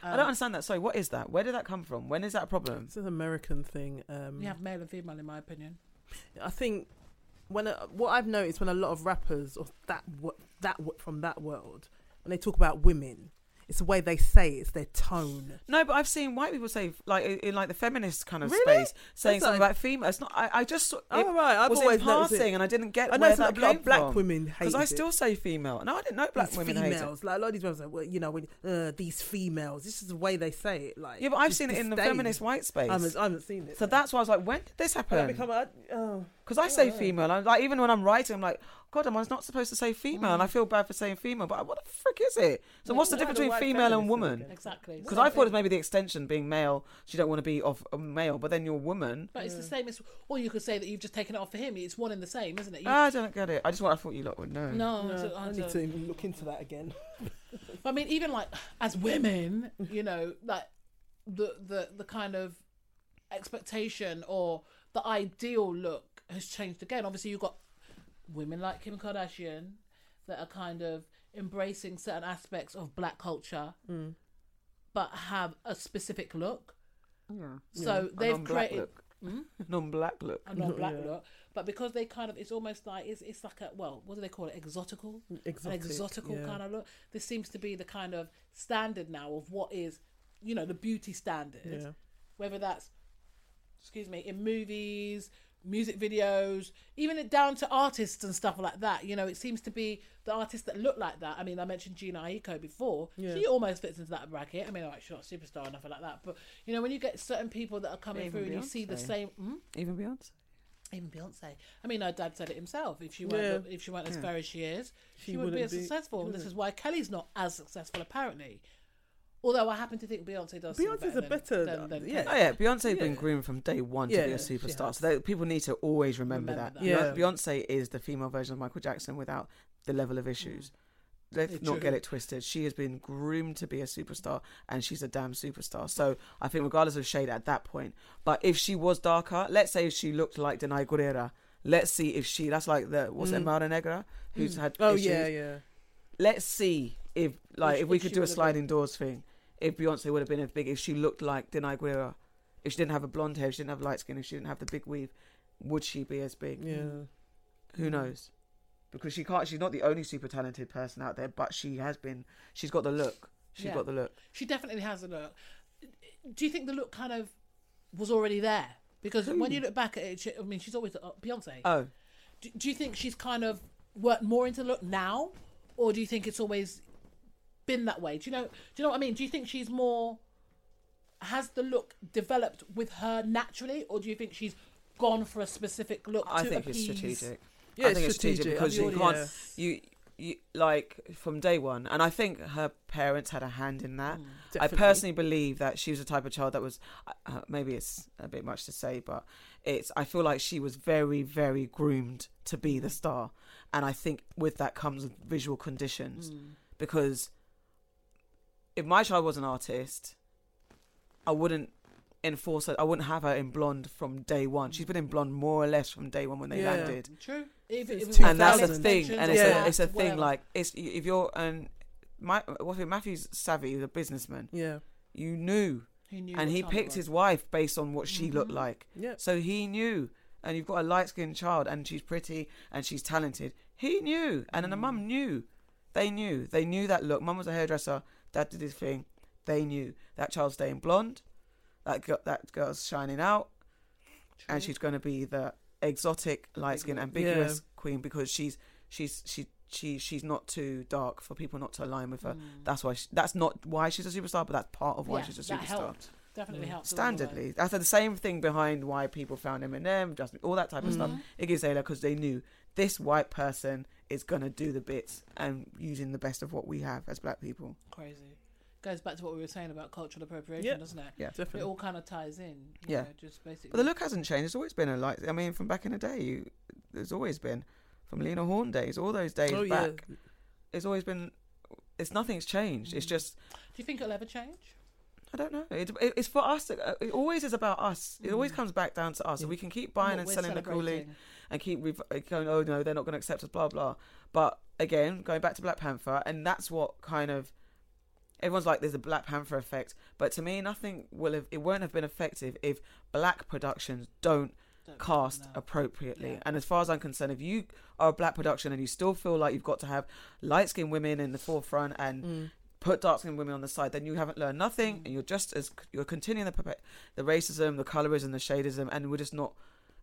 I um, don't understand that. Sorry, what is that? Where did that come from? When is that a problem? It's an American thing. Um, You have male and female, in my opinion. I think when a, what I've noticed when a lot of rappers or that wo- that wo- from that world when they talk about women, it's the way they say it, it's their tone. No, but I've seen white people say like in, in like the feminist kind of Really? space saying That's something like- about female. It's not. I, I just it oh right, I've was always noticed passing, and I didn't get I know where that came black from. women hate Because I still say female. No, I didn't know black these women hate it. females. Like a lot of these women say, well, you know, when, uh, these females. This is the way they say it. Like Yeah, but I've seen it in the feminist white space. I haven't, I haven't seen it. so that's why I was like, when did this I happen? become oh, Because I oh, say female. I'm like, even when I'm writing, I'm like, God, am I not supposed to say female? And I mm. feel bad for saying female, but uh, what the frick is it? So Yeah, what's the difference between female and woman? Exactly. Because I thought it was maybe the extension being male. So you don't want to be of a male, but then you're a woman. But it's the same as, or you could say that you've just taken it off for him. It's one and the same, isn't it? You, ah, I don't get it. I just want. I thought you lot would know. no, no, so- I so- need to even look into that again. But [LAUGHS] I mean, even like as women, you know, like the the the kind of expectation or the ideal look has changed again. Obviously, you've got women like Kim Kardashian that are kind of embracing certain aspects of black culture, Mm. but have a specific look. Yeah. So A they've created look. Hmm? [LAUGHS] non-black look. a non-black Yeah. look, but because they kind of, it's almost like it's it's like a well, what do they call it? Exotical. Exotic, an exotical yeah. kind of look. This seems to be the kind of standard now of what is, you know, the beauty standard. Yeah. Whether that's, excuse me, in movies, music videos, even it down to artists and stuff like that. You know, it seems to be the artists that look like that. I mean, I mentioned Jhené Aiko before. Yeah. She almost fits into that bracket. I mean, like, she's not a superstar or nothing like that. But, you know, when you get certain people that are coming Even through and you see the same... Hmm? Even Beyonce. even Beyonce. I mean, her dad said it himself. If she weren't, if she weren't as Yeah. fair as she is, she, She wouldn't be as successful. And this is why Kelly's not as successful, apparently. Although I happen to think Beyonce does. sing Beyonce's a better- than- than yeah. Oh yeah, Beyonce's been groomed from day one to be a superstar. So they, people need to always remember, Remember that. that. Yeah. Beyonce is the female version of Michael Jackson without the level of issues. Let's Yeah, not true. get it twisted. She has been groomed to be a superstar, and she's a damn superstar. So I think, regardless of shade at that point, but if she was darker, let's say if she looked like Danai Gurira, let's see if she. That's like the what's it, Mm. Mara Negra, who's Mm. had. Oh issues. yeah, yeah. Let's see if like If- if we could do a would've sliding doors thing, if Beyonce would have been as big, if she looked like Danai Gurira, if she didn't have a blonde hair, if she didn't have light skin, if she didn't have the big weave, would she be as big? Yeah. Who knows? Because she can't. She's not the only super talented person out there, but she has been. She's got the look. She's Yeah. got the look. She definitely has a look. Do you think the look kind of was already there? Because when you look back at it, she, I mean, she's always uh, Beyonce. Oh, do, do you think she's kind of worked more into the look now, or do you think it's always been that way? Do you know? Do you know what I mean? Do you think she's more? Has the look developed with her naturally, or do you think she's gone for a specific look? I think it's strategic. Yeah, I it's think it's strategic strategic. because you can't. yeah. You, you like from day one, and I think her parents had a hand in that. Mm. I personally believe that she was the type of child that was uh, maybe it's a bit much to say, but it's I feel like she was very very groomed to be the star, and I think with that comes visual conditions Mm. because if my child was an artist, I wouldn't enforce her. I wouldn't have her in blonde from day one. She's been in blonde more or less from day one when they Yeah. landed True. If, if it was and that's the 2000. thing, and it's Yeah. a it's a thing whatever. like it's if you're an my what's it Matthew's savvy, he's a businessman. Yeah. You knew, he knew and he picked his wife based on what she looked Mhm. like. Yeah. So he knew, and you've got a light skinned child, and she's pretty and she's talented. He knew, and then the Mm. mum knew. They knew. They knew that look. Mum was a hairdresser. Dad did his thing. They knew that child's staying blonde. That girl, that girl's shining out and she's going to be the exotic, light skinned, Yeah. ambiguous queen because she's she's she she she's not too dark for people not to align with her. Mm. That's why she, that's not why she's a superstar, but that's part of why Yeah, she's a that superstar. helped. Definitely Mm. helped. along the way. Standardly, that's the same thing behind why people found Eminem, Justin, all that type of stuff. Mhm. Iggy Azalea because they knew this white person is gonna do the bits and using the best of what we have as black people. Crazy. Goes back to what we were saying about cultural appropriation, Yeah. doesn't it? Yeah. definitely. It all kind of ties in. you Yeah. know, just basically. But the look hasn't changed. It's always been a light. I mean, from back in the day, you, there's always been from Lena Horne days, all those days oh back. yeah. it's always been it's nothing's changed it's Mm. just Do you think it'll ever change? i don't know it, it, it's for us to, it always is about us it always Mm. comes back down to us Yeah. if we can keep buying What and selling the coolie celebrating. And keep rev- going oh no they're not going to accept us blah blah but again going back to black panther and that's what kind of everyone's like there's a black panther effect but to me nothing will have it won't have been effective if black productions don't Don't- cast no. appropriately. Yeah. And as far as I'm concerned, if you are a black production and you still feel like you've got to have light skinned women in the forefront and Mm. put dark skinned women on the side, then you haven't learned nothing, Mm. and you're just as you're continuing the the racism, the colorism, the shadism, and we're just not.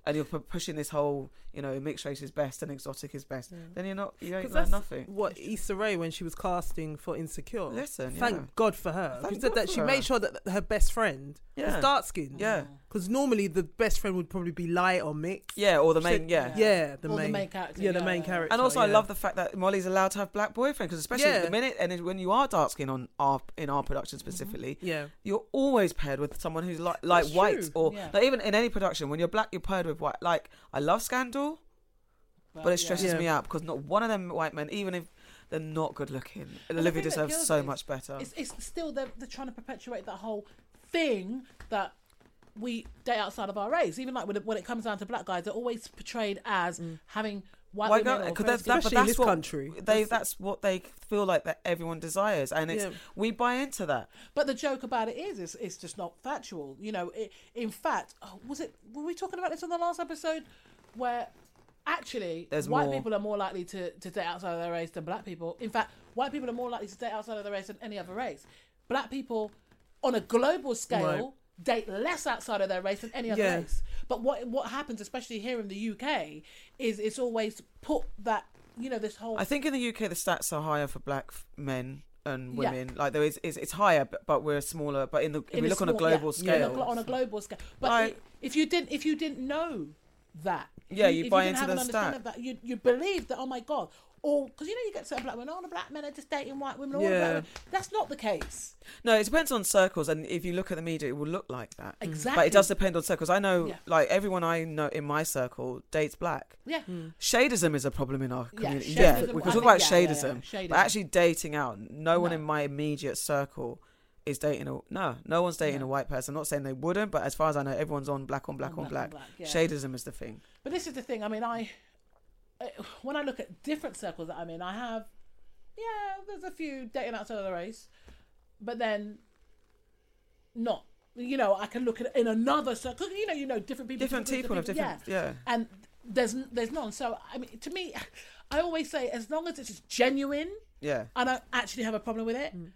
And you're pu- pushing this whole, you know, mixed race is best and exotic is best. Yeah. Then you're not, you ain't 'Cause learned that's nothing. What Issa Rae when she was casting for Insecure. Listen, Thank yeah, God for her. Thank She said that she her. made sure that her best friend yeah, was dark skinned. Yeah. Because normally the best friend would probably be light or mixed. yeah, or the main, said- yeah. Yeah, the Or main. the main character. yeah, the main character. And also, I yeah. love the fact that Molly's allowed to have black boyfriend because especially Yeah. the minute and when you are dark skin on our in our production mm-hmm. specifically, Yeah. you're always paired with someone who's like like That's white true. or Yeah. like even in any production when you're black you're paired with white. Like I love Scandal, but it stresses Yeah. me out because not one of them white men, even if they're not good looking, the Olivia thing that deserves kills so me is much better. It's, it's still they're, they're trying to perpetuate that whole thing that we date outside of our race. Even like when it, when it comes down to black guys, they're always portrayed as mm. having white Why women. go- or 'cause very that's- that- skinny- in that's this what country. They That's- that's what they feel like that everyone desires, and it's Yeah. we buy into that. But the joke about it is, it's, it's just not factual. You know, it, in fact, oh, was it? Were we talking about this on the last episode, where actually There's white more. people are more likely to, to date outside of their race than black people? In fact, white people are more likely to date outside of their race than any other race. Black people, on a global scale, Right. Date less outside of their race than any other Yeah. race. But what what happens, especially here in the UK, is it's always put that you know this whole I think in the UK the stats are higher for black men and Yeah. women. Like there is, is it's higher, but, but we're smaller. But in the if in we look on a global yeah, scale, a on a global scale. But Like- if you didn't, if you didn't know that, Yeah, if you buy into the stat. of that, you you believe that. Oh my god! Or because you know you get certain black women, all the black men are just dating white women. All the black Yeah. women. That's not the case. no, it depends on circles. And if you look at the media, it will look like that. Exactly. But it does depend on circles. I know, Yeah. like everyone I know in my circle dates black. Yeah. Shadism is a problem in our community. shadism- Yeah, we can talk about yeah, yeah, yeah, shadism, shadism. but actually dating out. No one No. in my immediate circle is dating a no. No one's dating No. a white person. I'm not saying they wouldn't, but as far as I know, everyone's on black on black on, black. yeah. Shadism is the thing. But this is the thing. I mean, I Uh, when I look at different circles that I'm in, I have, yeah, there's a few dating outside of the race, but then not. You know, I can look at it in another circle. You know, you know, different people, different people have different. Yeah, Yeah. and there's there's none. So I mean, to me, [LAUGHS] I always say as long as it's genuine, Yeah. I don't actually have a problem with it. Mm.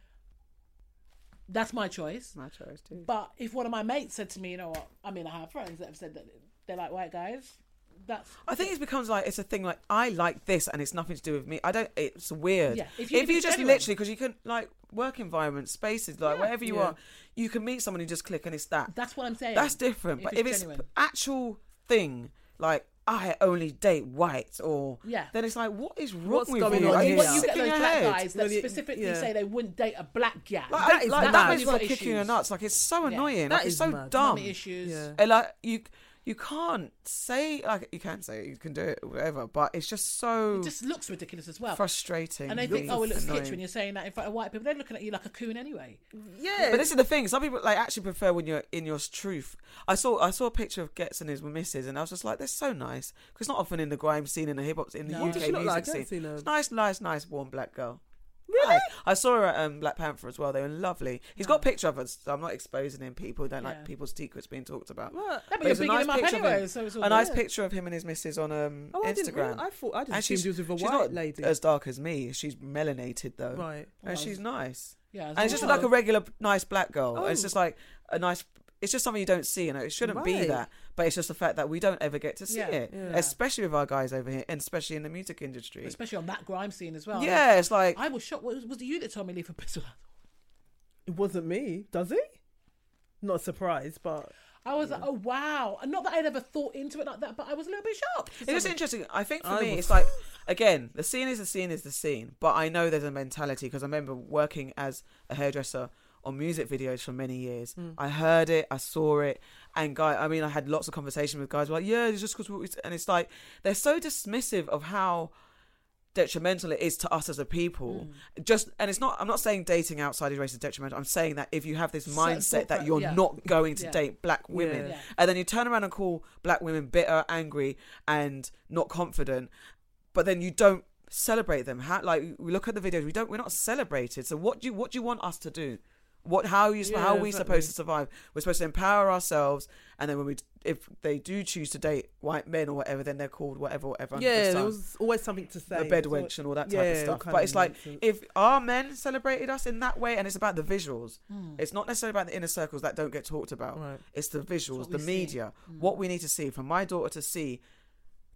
That's my choice. My choice too. But if one of my mates said to me, you know what? I mean, I have friends that have said that they like white guys. That's I think it becomes like it's a thing like I like this and it's nothing to do with me. I don't. It's weird. Yeah, If if you- you, if it's just genuine. literally because you can like work environment spaces, like Yeah. wherever you Yeah. are, you can meet someone and just click and it's that. that's what I'm saying. That's different. If but it's if it's genuine. actual thing like I only date white or Yeah. then it's like what is wrong What's with going you? on Are you But you get those black guys that Well, it- specifically yeah. say they wouldn't date a black gal. Like, That I- like, mad. that makes You've me got like kicking your nuts. Like it's so Yeah. annoying. That like it's so mad. dumb. Mummy issues. Yeah. And like you, you can't say like you can say it, you can do it whatever, but it's just so It just looks ridiculous as well. frustrating. And they think, oh, it looks annoying. kitsch when you're saying that in front of white people. They're looking at you like a coon anyway. Yeah. But this is the thing. Some people like actually prefer when you're in your truth. I saw I saw a picture of Ghetts and his missus, and I was just like, "They're so nice." Because not often in the grime scene in the hip hop in the No. UK What does she look music like? Scene. haven't seen her. It's nice, nice, nice, warm black girl. Really? I saw her at um, Black Panther as well. They were lovely. He's got a picture of us. So I'm not exposing him. People don't Yeah. like people's secrets being talked about. What? Yeah, but you're it's a bigging nice him up picture of anyway, him. so it's all A nice good. picture of him and his missus on um, Oh, I didn't. Instagram. I thought I just and assumed she's, he was with a she's white not lady. as dark as me. She's melanated though, right. and she's nice. Yeah, And it's just Oh. like a regular nice black girl. It's Oh. just like a nice. It's just something you don't see, and it shouldn't be Right. that. But it's just the fact that we don't ever get to see Yeah. it, Yeah. especially with our guys over here, and especially in the music industry. especially on that grime scene as well. yeah, it's like I was shocked. Was, was it you that told me leave for pistol? It wasn't me. Does he? Not surprised, but I was like, oh wow. And Not that I'd ever thought into it like that, but I was a little bit shocked. for It's just interesting. I think for I me, was- it's like again, the scene is the scene is the scene. But I know there's a mentality because I remember working as a hairdresser on music videos for many years. Hmm. I heard it, I saw it, and guy, I mean, I had lots of conversation with guys like, yeah, it's just because, and it's like they're so dismissive of how detrimental it is to us as a people Mm. just and it's not i'm not saying dating outside is race is detrimental i'm saying that if you have this mindset that you're yeah. not going to Yeah. date black women. Yeah. and then you turn around and call black women bitter, angry, and not confident, but then you don't celebrate them. How like we look at the videos, we don't, we're not celebrated. So what do you what do you want us to do? What how are you Yeah, how are we exactly. supposed to survive? We're supposed to empower ourselves, and then when we if they do choose to date white men or whatever, then they're called whatever whatever. under the yeah, there was always something to say. a bed So- wench and all that type yeah, of stuff. But of it's like nonsense. if our men celebrated us in that way, and it's about the visuals. Mm. It's not necessarily about the inner circles that don't get talked about. Right. It's the visuals, what the see. media, Mm. what we need to see. For my daughter to see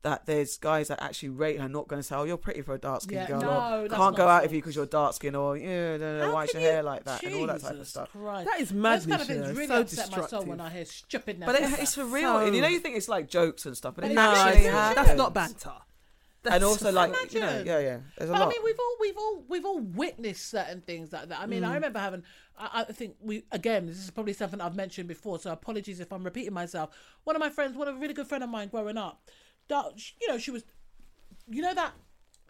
that there's guys that actually rate her, not going to say, "Oh, you're pretty for a dark skinned Yeah, girl," no, or that's "Can't go out at with you because you're dark skinned," or "Yeah, no, no, How why's can your you- hair like that?" and all that type of stuff. Christ. That is Those madness. kind of things yeah. really so upset my soul destructive. when I hear stupidness. But it, it's for real, and you know, you think it's like jokes and stuff, but, But it it's no, actually actually- happens. that's not banter. And also, like, you know, yeah, yeah, there's a But lot. I mean, we've all we've all we've all witnessed certain things like that. I mean, I mm. remember having. I, I think we again. This is probably something I've mentioned before, so apologies if I'm repeating myself. One of my friends, one of a really good friend of mine, growing up, that you know, she was, you know that,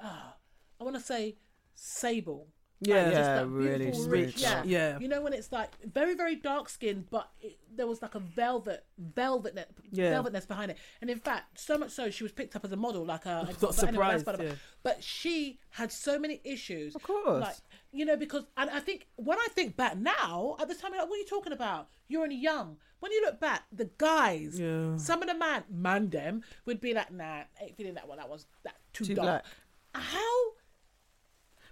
ah, I want to say, sable. Yeah. Like, Yeah, that really rich. Yeah, Yeah. You know when it's like very very dark skin, but it, there was like a velvet velvetness Yeah. velvetness behind it. And in fact, so much so she was picked up as a model, like a. [LAUGHS] Not surprised, yeah. But she had so many issues. Of course. Like you know because and I think when I think back now at the time, I'm like, what are you talking about? You're only young. When you look back, the guys, Yeah. some of the man man them would be like, nah, ain't feeling that one. That was that too, Too dark. black. How?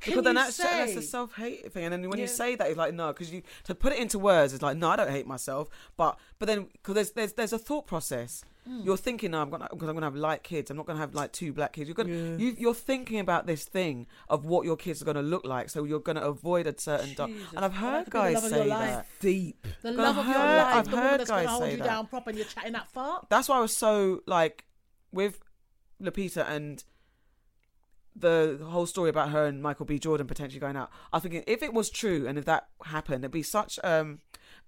Can because then you that's that's a self hate thing, and then when Yeah. you say that, it's like no, because you to put it into words, it's like no, I don't hate myself, but but then because there's there's there's a thought process. Mm. You're thinking, no, I'm gonna because I'm gonna have light kids. I'm not gonna have like two black kids. You're gonna Yeah. you, you're thinking about this thing of what your kids are gonna look like, so you're gonna avoid a certain dark. And I've That heard could be the love guys of your say life. that. Deep. The love I've of your life, I've the woman heard that's gonna guys hold say you that. down proper, and you're chatting that far. That's why I was so like with Lupita and the whole story about her and Michael B. Jordan potentially going out. I think if it was true and if that happened, it'd be such um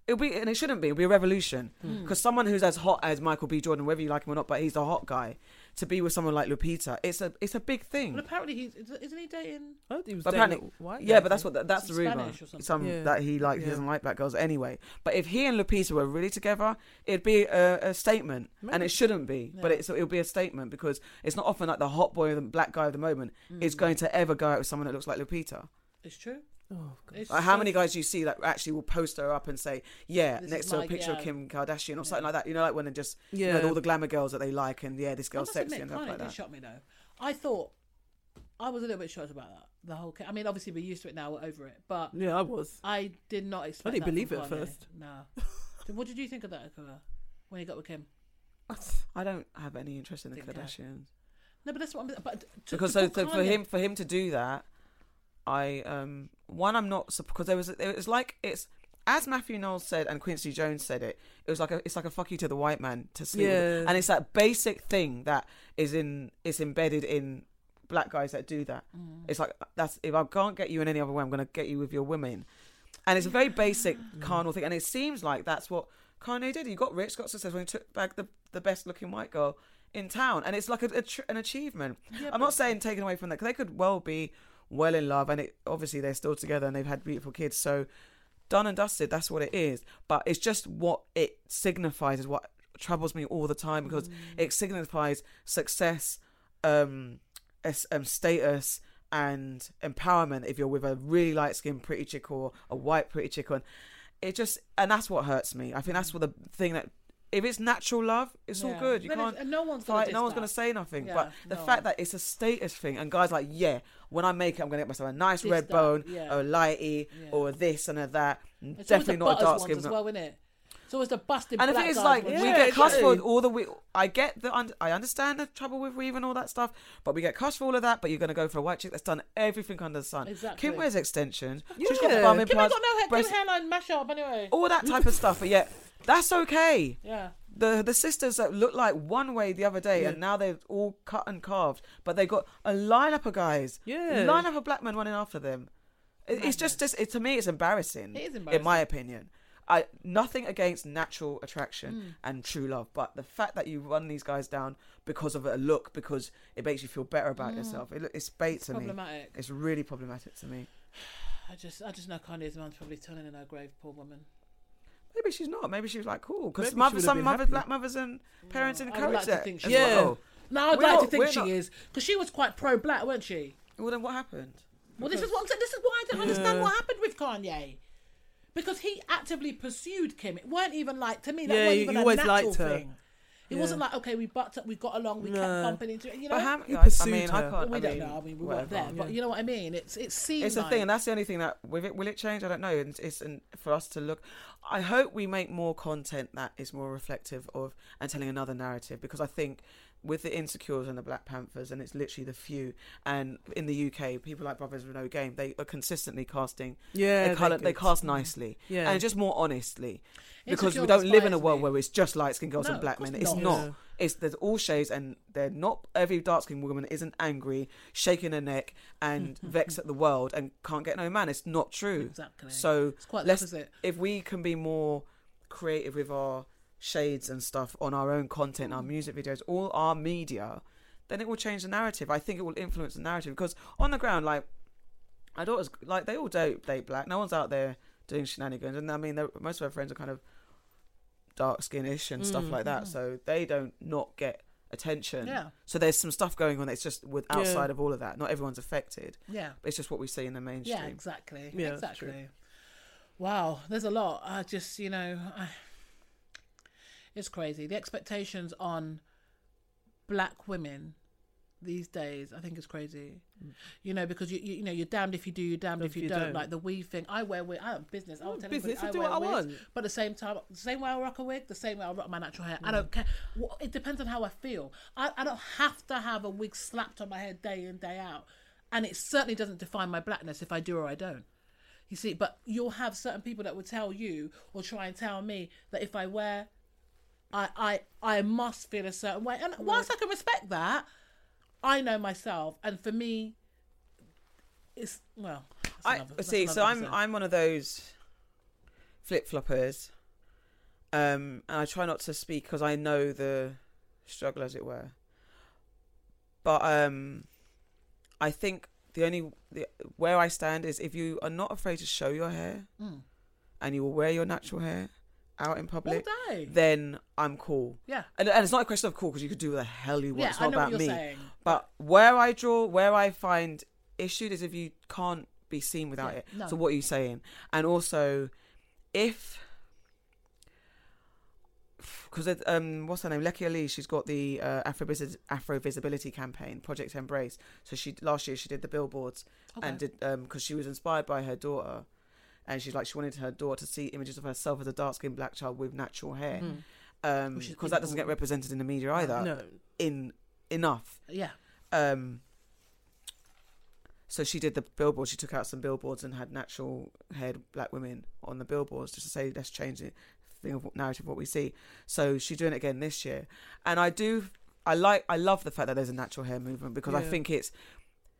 It'll be, and it shouldn't be. It'll be a revolution Hmm. because someone who's as hot as Michael B. Jordan, whether you like him or not, but he's a hot guy, to be with someone like Lupita, it's a it's a big thing. But apparently he's isn't he dating? I heard he was But dating apparently- white yeah, guy, but that's I think. what that's the rumor. Spanish or something. Some Yeah. that he like he doesn't like black girls anyway. But if he and Lupita were really together, it'd be a, a statement, and it shouldn't be. But it's it'll be a statement because it's not often like the hot boy or the black guy of the moment hmm. is going to ever go out with someone that looks like Lupita. It's true. Oh, God. It's Like how so- many guys do you see that actually will post her up and say, "Yeah," This next to a my picture of. Kim Kardashian or something like that. You know, like when they just you Yeah. know all the glamour girls that they like, and yeah, this I girl's sexy admit, and stuff Kanye like did that. shock me though. I thought I was a little bit shocked about that. The whole. ca- I mean, obviously we're used to it now. We're over it, but Yeah, I was. I did not expect. I didn't that believe it at first. No. So what did you think of that Akira, when he got with Kim? I don't have any interest in the Didn't care. Kardashians. No, but that's what I'm. But to, because to so, so for him for him to do that i um one i'm not because there was it was like it's as Matthew Knowles said and Quincy Jones said it, it was like a it's like a fuck you to the white man to sleep. Yeah. and it's that basic thing that is in is embedded in black guys that do that. Mm. It's like that's if I can't get you in any other way, I'm gonna get you with your women, and it's a very basic carnal thing, and it seems like that's what Kanye did. He got rich, got successful, he took back the the best looking white girl in town, and it's like a, a tr- an achievement. Yeah, I'm but- not saying taken away from that because they could well be well in love, and it obviously they're still together and they've had beautiful kids. So done and dusted, that's what it is. But it's just what it signifies is what troubles me all the time because Mm. it signifies success, um, um, status. And empowerment if you're with a really light skinned pretty chick or a white pretty chick, and it just and that's what hurts me. I think that's what the thing that if it's natural love, it's all good. You can't and no one's gonna fight. No one's that. going to say nothing. Yeah, but the no. fact that it's a status thing, and guys like, yeah, when I make it, I'm going to get myself a nice This, red that, bone, yeah. or a lighty, Yeah. or a this and a that. It's Definitely not a dark skin. as well, isn't it? It's always the busted And if black it is like ones. we get cussed for all the we, I get the un- I understand the trouble with weave and all that stuff, but we get cussed for all of that. But you're going to go for a white chick that's done everything under the sun. Exactly. Kim wears extensions. She's got Yeah. bum Kim got no hair. breast- Kim hairline mash up anyway. all that type of stuff. But yet, that's okay. Yeah. the the sisters that looked like one way the other day, Yeah. and now they're all cut and carved. But they got a lineup of guys, Yeah. A lineup of black men running after them. It, it's just, just it, to me, it's embarrassing. It is embarrassing. in my opinion. I nothing against natural attraction Mm. and true love, but the fact that you run these guys down because of a look, because it makes you feel better about yourself, it, it's bait Mm. It's to me. problematic. It's really problematic to me. [SIGHS] I just, I just know Kanye's man's probably turning in her grave. Poor woman. Maybe she's not. Maybe she was like cool because Maybe she mothers, would've some been mothers, happy. black mothers and mm. parents I'd encourage like to that. think as she is. well. No, I'd We're like not- to think we're she not- is because she was quite pro-black, weren't she? Well, then what happened? Well, this is what I'm saying. This is why I don't understand what happened with Kanye. Because he actively pursued Kim. It weren't even like to me. That Yeah, wasn't you- even you a always natural liked her. thing. It Yeah. wasn't like okay, we bucked up, we got along, we kept bumping into it. You know, But how? He I, I pursued mean, I her. can't. we I don't mean, know. I mean, we weren't whatever. there, but Yeah. you know what I mean. It's it seems It's a like, thing, and that's the only thing that with it will it change? I don't know. It's, it's an, for us to look. I hope we make more content that is more reflective of and telling another narrative because I think with the insecures and the Black Panthers, and it's literally the few. And in the UK, people like Brothers with No Game, they are consistently casting. Yeah, they, colour, they're they good. cast nicely Yeah. and just more honestly because Insecure we don't live in a world me. where it's just light skinned girls No, and black course men. It's not. not. Yeah. It's there's all shades, and they're not every dark skinned woman isn't angry, shaking her neck, and [LAUGHS] vexed at the world and can't get no man. It's not true. exactly. So it's quite the let's opposite. if we can be more creative with our shades and stuff on our own content, our music videos, all our media, then it will change the narrative. I think it will influence the narrative because on the ground, like my daughters, like they all date, date black. No one's out there doing shenanigans, and I mean, most of her friends are kind of dark skinish and stuff Mm. like that, so they don't not get attention. Yeah, So there's some stuff going on that's just with Yeah. outside of all of that. Not everyone's affected. yeah, But it's just what we see in the mainstream. yeah. Exactly. Yeah, exactly. Wow, there's a lot. I just, you know, I, it's crazy. The expectations on black women these days, I think, is crazy. You know, because you, you, you know, you're damned if you do, you're damned if you, don't. Like the weave thing. I wear wig. I have business. I'll Oh, tell business, I do wear what I wigs, want. But at the same time, the same way I rock a wig, the same way I rock my natural hair. I mm. don't care. Well, it depends on how I feel. I, I don't have to have a wig slapped on my head day in day out, and it certainly doesn't define my blackness if I do or I don't. You see, but you'll have certain people that will tell you or try and tell me that if I wear, I I I must feel a certain way. And whilst I can respect that, I know myself, and for me, it's well. I another- see. So I'm episode. I'm one of those flip floppers Um, and I try not to speak because I know the struggle, as it were. But um, I think the only the, where I stand is if you are not afraid to show your hair Mm. and you will wear your natural hair out in All public, day. then I'm cool. Yeah. And, and it's not a question of cool because you could do the hell you want. Yeah, it's not about me. saying. But where I draw, where I find issued is if you can't be seen without Yeah, it. no. So what are you saying? And also, if because um, what's her name? Lekia Lée. She's got the uh, Afro Afro Visibility campaign, Project Embrace. So she last year she did the billboards Okay. and did um because she was inspired by her daughter, and she's like she wanted her daughter to see images of herself as a dark skinned black child with natural hair. Mm. Um, because that doesn't get represented in the media either. No. In enough. yeah. Um, so she did the billboard. She took out some billboards and had natural haired black women on the billboards just to say let's change the thing of narrative of what we see. So she's doing it again this year, and I do. I like. I love the fact that there's a natural hair movement because I think it's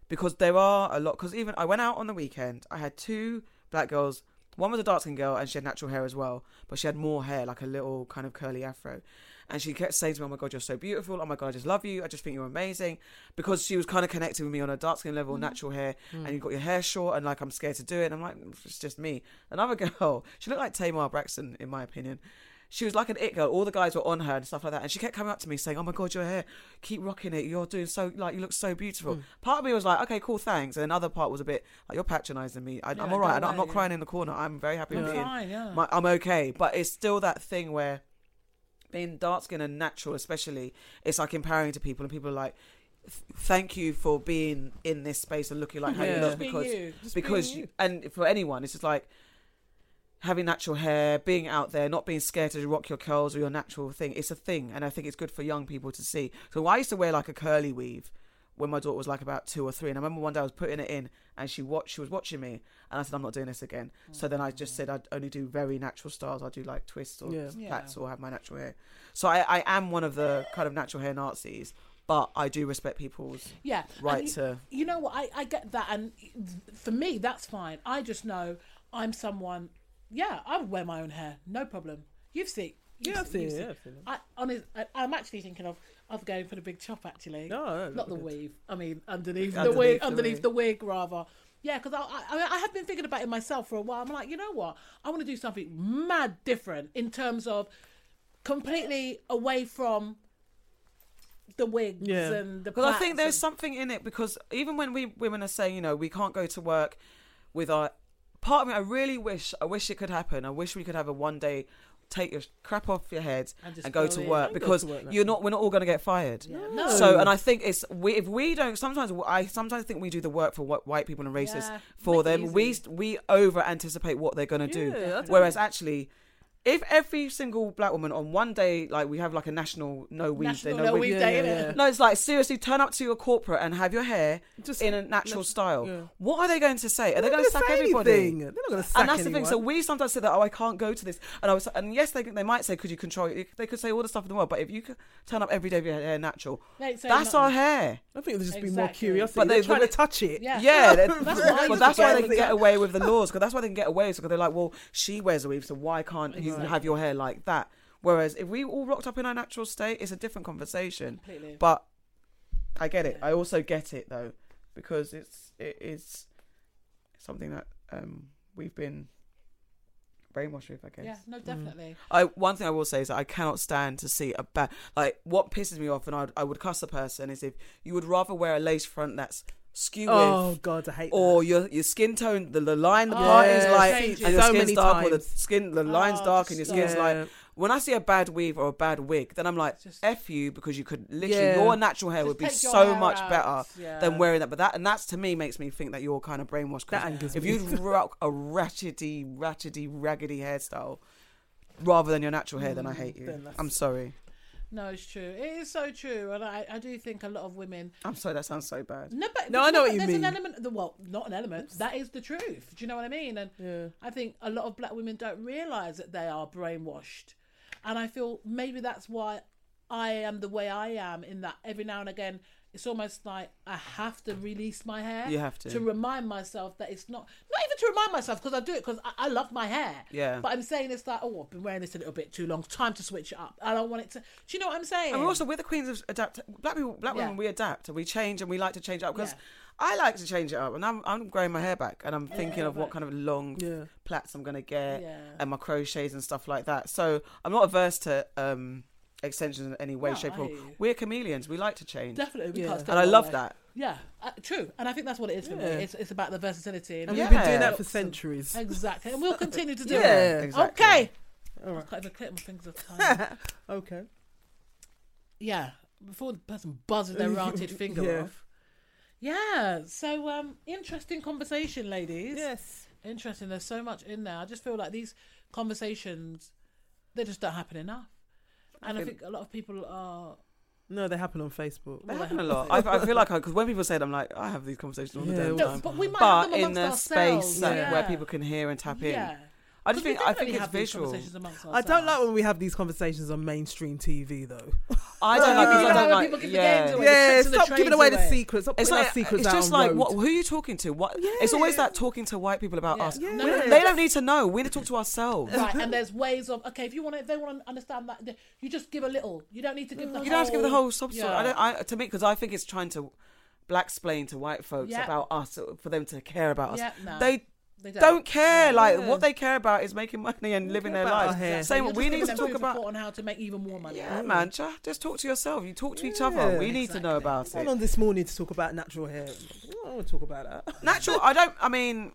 because there are a lot. Because even I went out on the weekend. I had two black girls. One was a dark skinned girl and she had natural hair as well, but she had more hair, like a little kind of curly afro. And she kept saying to me, "Oh my god, you're so beautiful! Oh my god, I just love you! I just think you're amazing." Because she was kind of connecting with me on a dark skin level, mm-hmm. natural hair, mm. and you got your hair short, and like I'm scared to do it. And I'm like, it's just me. Another [LAUGHS] girl, she looked like Tamar Braxton, in my opinion. She was like an it girl. All the guys were on her and stuff like that. And she kept coming up to me saying, "Oh my god, your hair, keep rocking it. You're doing so like you look so beautiful." Hmm. Part of me was like, "Okay, cool, thanks." And another part was a bit like, "You're patronising me. I, Yeah, I'm all right. go I, am not away, crying in the corner. I'm very happy I'm fine. Yeah. my, I'm okay. But it's still that thing where being dark skinned and natural, especially, it's like empowering to people, and people are like, "Thank you for being in this space and looking like how you Yeah. look." Just being Because you. Because you, and for anyone, it's just like having natural hair, being out there, not being scared to rock your curls or your natural thing. It's a thing, and I think it's good for young people to see. So I used to wear like a curly weave when my daughter was like about two or three, and I remember one day I was putting it in, and she watched, she was watching me, and I said, "I'm not doing this again." So then I just mm. said I'd only do very natural styles. I do like twists or Yeah. Yeah. plaits or have my natural hair. So I, I am one of the kind of natural hair Nazis, but I do respect people's Yeah. right And you, to. you know what? I, I get that. And for me, that's fine. I just know I'm someone, yeah, I would wear my own hair. No problem. You've seen. you've Yeah, I've seen- seen yeah, I've seen it. I, honest, I, I'm actually thinking of, of going for the big chop, actually. No, no, Not the good. weave. I mean, underneath, the wig. the Underneath wig. the wig, rather. Yeah, because I, I, I have been thinking about it myself for a while. I'm like, you know what? I want to do something mad different in terms of completely away from the wigs Yeah. and the. Because I think there's and- something in it because even when we women are saying, you know, we can't go to work with our part of me, I really wish, I wish it could happen. I wish we could have a one day take your crap off your head And and go go to work because to work now. you're not. We're not all going to get fired. Yeah. No. So, and I think it's we if we don't. Sometimes I sometimes think we do the work for wh- white people and racists Yeah, for them. We easy. we over anticipate what they're going to do. Yeah, that's- Whereas actually, if every single black woman on one day, like we have like a national no weave day, National no, No weave. Weave Yeah, Day, yeah, yeah. No, it's like seriously, turn up to your corporate and have your hair Just in a natural nat- style. yeah. What are they going to say? Are they They're going to sack say everybody? anything. They're not going to sack anybody And that's the thing. So we sometimes say that, oh, I can't go to this, and I was, and yes, they they might say, could you control? it? They could say all the stuff in the world, but if you could turn up every day with your hair natural, They ain't saying that's our hair. I think there's just be more Exactly. curiosity. But But they're they- trying but to touch it. Yeah. Yeah, [LAUGHS] That's that's, what well, that's why they can get away with the laws because that's why they can get away with because they're like, well, she wears a weave, so why can't you Exactly. have your hair like that? Whereas if we all rocked up in our natural state, it's a different conversation. Completely. But I get it. I also get it though because it's it is something that um we've been brainwashed with. I guess. Yeah, no, definitely. I one thing I will say is that I cannot stand to see a bad like what pisses me off and I I would cuss a person is if you would rather wear a lace front that's skew Oh with God, I hate or that. your your skin tone the, the line the Oh, part is yeah, like changes. and your So skin's many dark or the skin the oh, line's Oh, dark and your just skin's Yeah. like when I see a bad weave or a bad wig then I'm like Just- f you because you could literally Yeah. your natural hair Just would be so much out, better yeah. than wearing that but that and that's to me makes me think that you're kind of brainwashed 'cause That angers if me. you [LAUGHS] rock a ratchety ratchety raggedy hairstyle rather than your natural hair then I hate you I'm sorry No, it's true. It is so true, and I, I do think a lot of women. I'm sorry that sounds so bad No, but No, I know what you there's mean. An element, the, well, not an element. That is the truth. Do you know what I mean? And Yeah. I think a lot of black women don't realize that they are brainwashed, and I feel maybe that's why I am the way I am. In that every now and again, it's almost like I have to release my hair. You have to. to remind myself that it's not not even to remind myself because I do it because I, I love my hair. Yeah. But I'm saying it's like, oh, I've been wearing this a little bit too long. Time to switch it up. I don't want it to. Do you know what I'm saying? And we're also we're the queens of adapt. Black people, black Yeah. women, we adapt and we change and we like to change up because Yeah. I like to change it up. And I'm I'm growing my hair back and I'm thinking of what kind of long Yeah. plaits I'm gonna get Yeah. and my crochets and stuff like that. So I'm not averse to um extensions in any way, No, shape, I or hear we're chameleons. We like to change, Definitely, we Yeah. can't stay and I love way. that. Yeah, uh, true, and I think that's what it is for me. It's it's about the versatility and And Yeah. we've been doing that for centuries. exactly, and we'll continue to [LAUGHS] do Yeah, it. exactly. Okay. All I right. can't even click my fingers. are tiny. [LAUGHS] Okay. yeah, before the person buzzes their [LAUGHS] ranted finger Yeah. off. Yeah, so um, interesting conversation, ladies. Yes. Interesting. There's so much in there. I just feel like these conversations, they just don't happen enough. And I think a lot of people are. No, they happen on Facebook. They Well, happen a they lot. I, I feel like because when people say it, I'm like, I have these conversations all the Yeah, damn we- No, time. but we might But have them in amongst the ourselves. space that, yeah. where people can hear and tap in, Yeah. I just 'Cause we think I think it's visual. I don't like when we have these conversations on mainstream TV though. I don't like because I don't when like. people give the yeah. games away. yeah, tricks and the stop giving trades away the secrets. Stop It's putting like our secrets it's just like what, who are you talking to? What? It's always that talking to white people about Yeah. us. Yeah. No, no, no. They don't need to know. We need to talk to ourselves. Right, and there's ways of okay. If you want to, if they want to understand that, you just give a little. You don't need to give the. You don't have to give the whole sub story. I don't. I, to me, because I think it's trying to black explain to white folks Yeah. about us for them to care about us. Yeah, no. They They don't care. Like Yeah. what they care about is making money and living their about our lives. hair. Same. You're We need to talk about. on how to make even more money. Yeah, man. Just talk to yourself. You talk to each other. We need to know Exactly. about Went it. on this morning to talk about natural hair. I don't want to talk about that. [LAUGHS] Natural. I don't. I mean,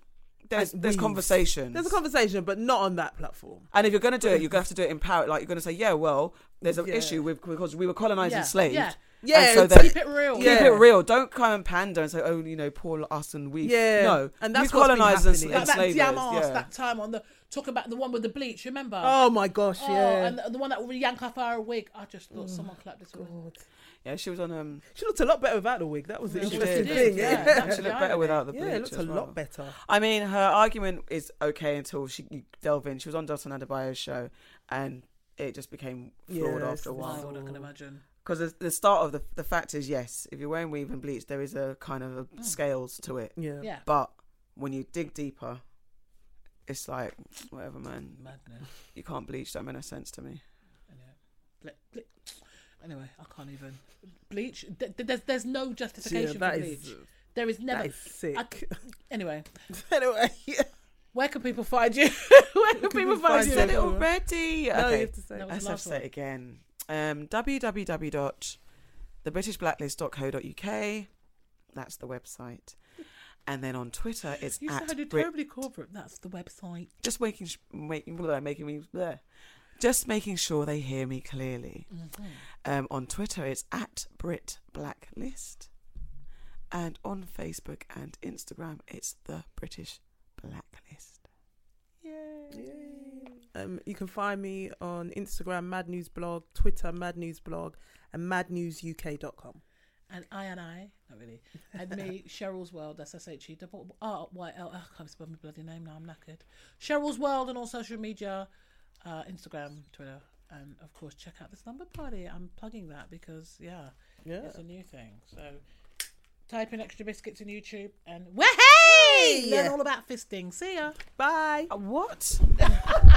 there's And there's weaves. conversations. There's a conversation, but not on that platform. And if you're going to do it, you're going to have to do it in power. Like you're going to say, yeah, well, there's an Yeah. issue with because we were colonized Yeah, and enslaved. Yeah. Yeah, so Keep it real. keep Yeah. it real. Don't come and pander and say, oh, you know, poor us and we. Yeah. No, And that's what's colonized and. Like that enslaved. damn ass yeah. that time on the talk about the one with the bleach. Remember? Oh my gosh, Oh, yeah. and the, the one that would yank off her wig. I just thought someone clapped this. God. yeah, she was on. Um, She looked a lot better without the wig. That was the Yeah, interesting thing. yeah. Yeah, she looked better without the yeah, bleach it looked a well. lot better. I mean, her argument is okay until she you delve in. She was on Dotun Adebayo's show, and it just became flawed Yeah, after a while. I can imagine. Because the, the start of the the fact is yes, if you're wearing weave and bleach, there is a kind of a mm. scales to it. Yeah. Yeah. But when you dig deeper, it's like whatever, man. Madness. You can't bleach. That made no sense to me. Anyway, ble- ble- anyway, I can't even bleach. th- th- There's there's no Yeah, justification that for is bleach. There is never. is sick. I- [LAUGHS] Anyway, [LAUGHS] anyway, where can people find you? [LAUGHS] where can people find find you? I said it already. no, you Okay, have to say. No. let's have to say it again. Um, www.thebritishblacklist.co.uk. That's the website. And then on Twitter, it's You at sounded Brit- terribly corporate. That's the website. just making sh- making making me bleh. just making sure they hear me clearly. Mm-hmm. Um, on Twitter, it's at Brit Blacklist, and on Facebook and Instagram, it's the British Blacklist. Um, you can find me on Instagram, Mad News Blog, Twitter, Mad News Blog, and madnewsuk.com. And I and I, not really. And me, [LAUGHS] Cheryl's World. That's S H E double R Y L. I can't spell my bloody name now. I'm knackered. Cheryl's World on all social media, uh, Instagram, Twitter, and of course check out the Slumber Party. I'm plugging that because yeah, Yeah. it's a new thing. So type in extra biscuits in YouTube and way learn all about fisting. See ya. Bye. Uh, what? [LAUGHS]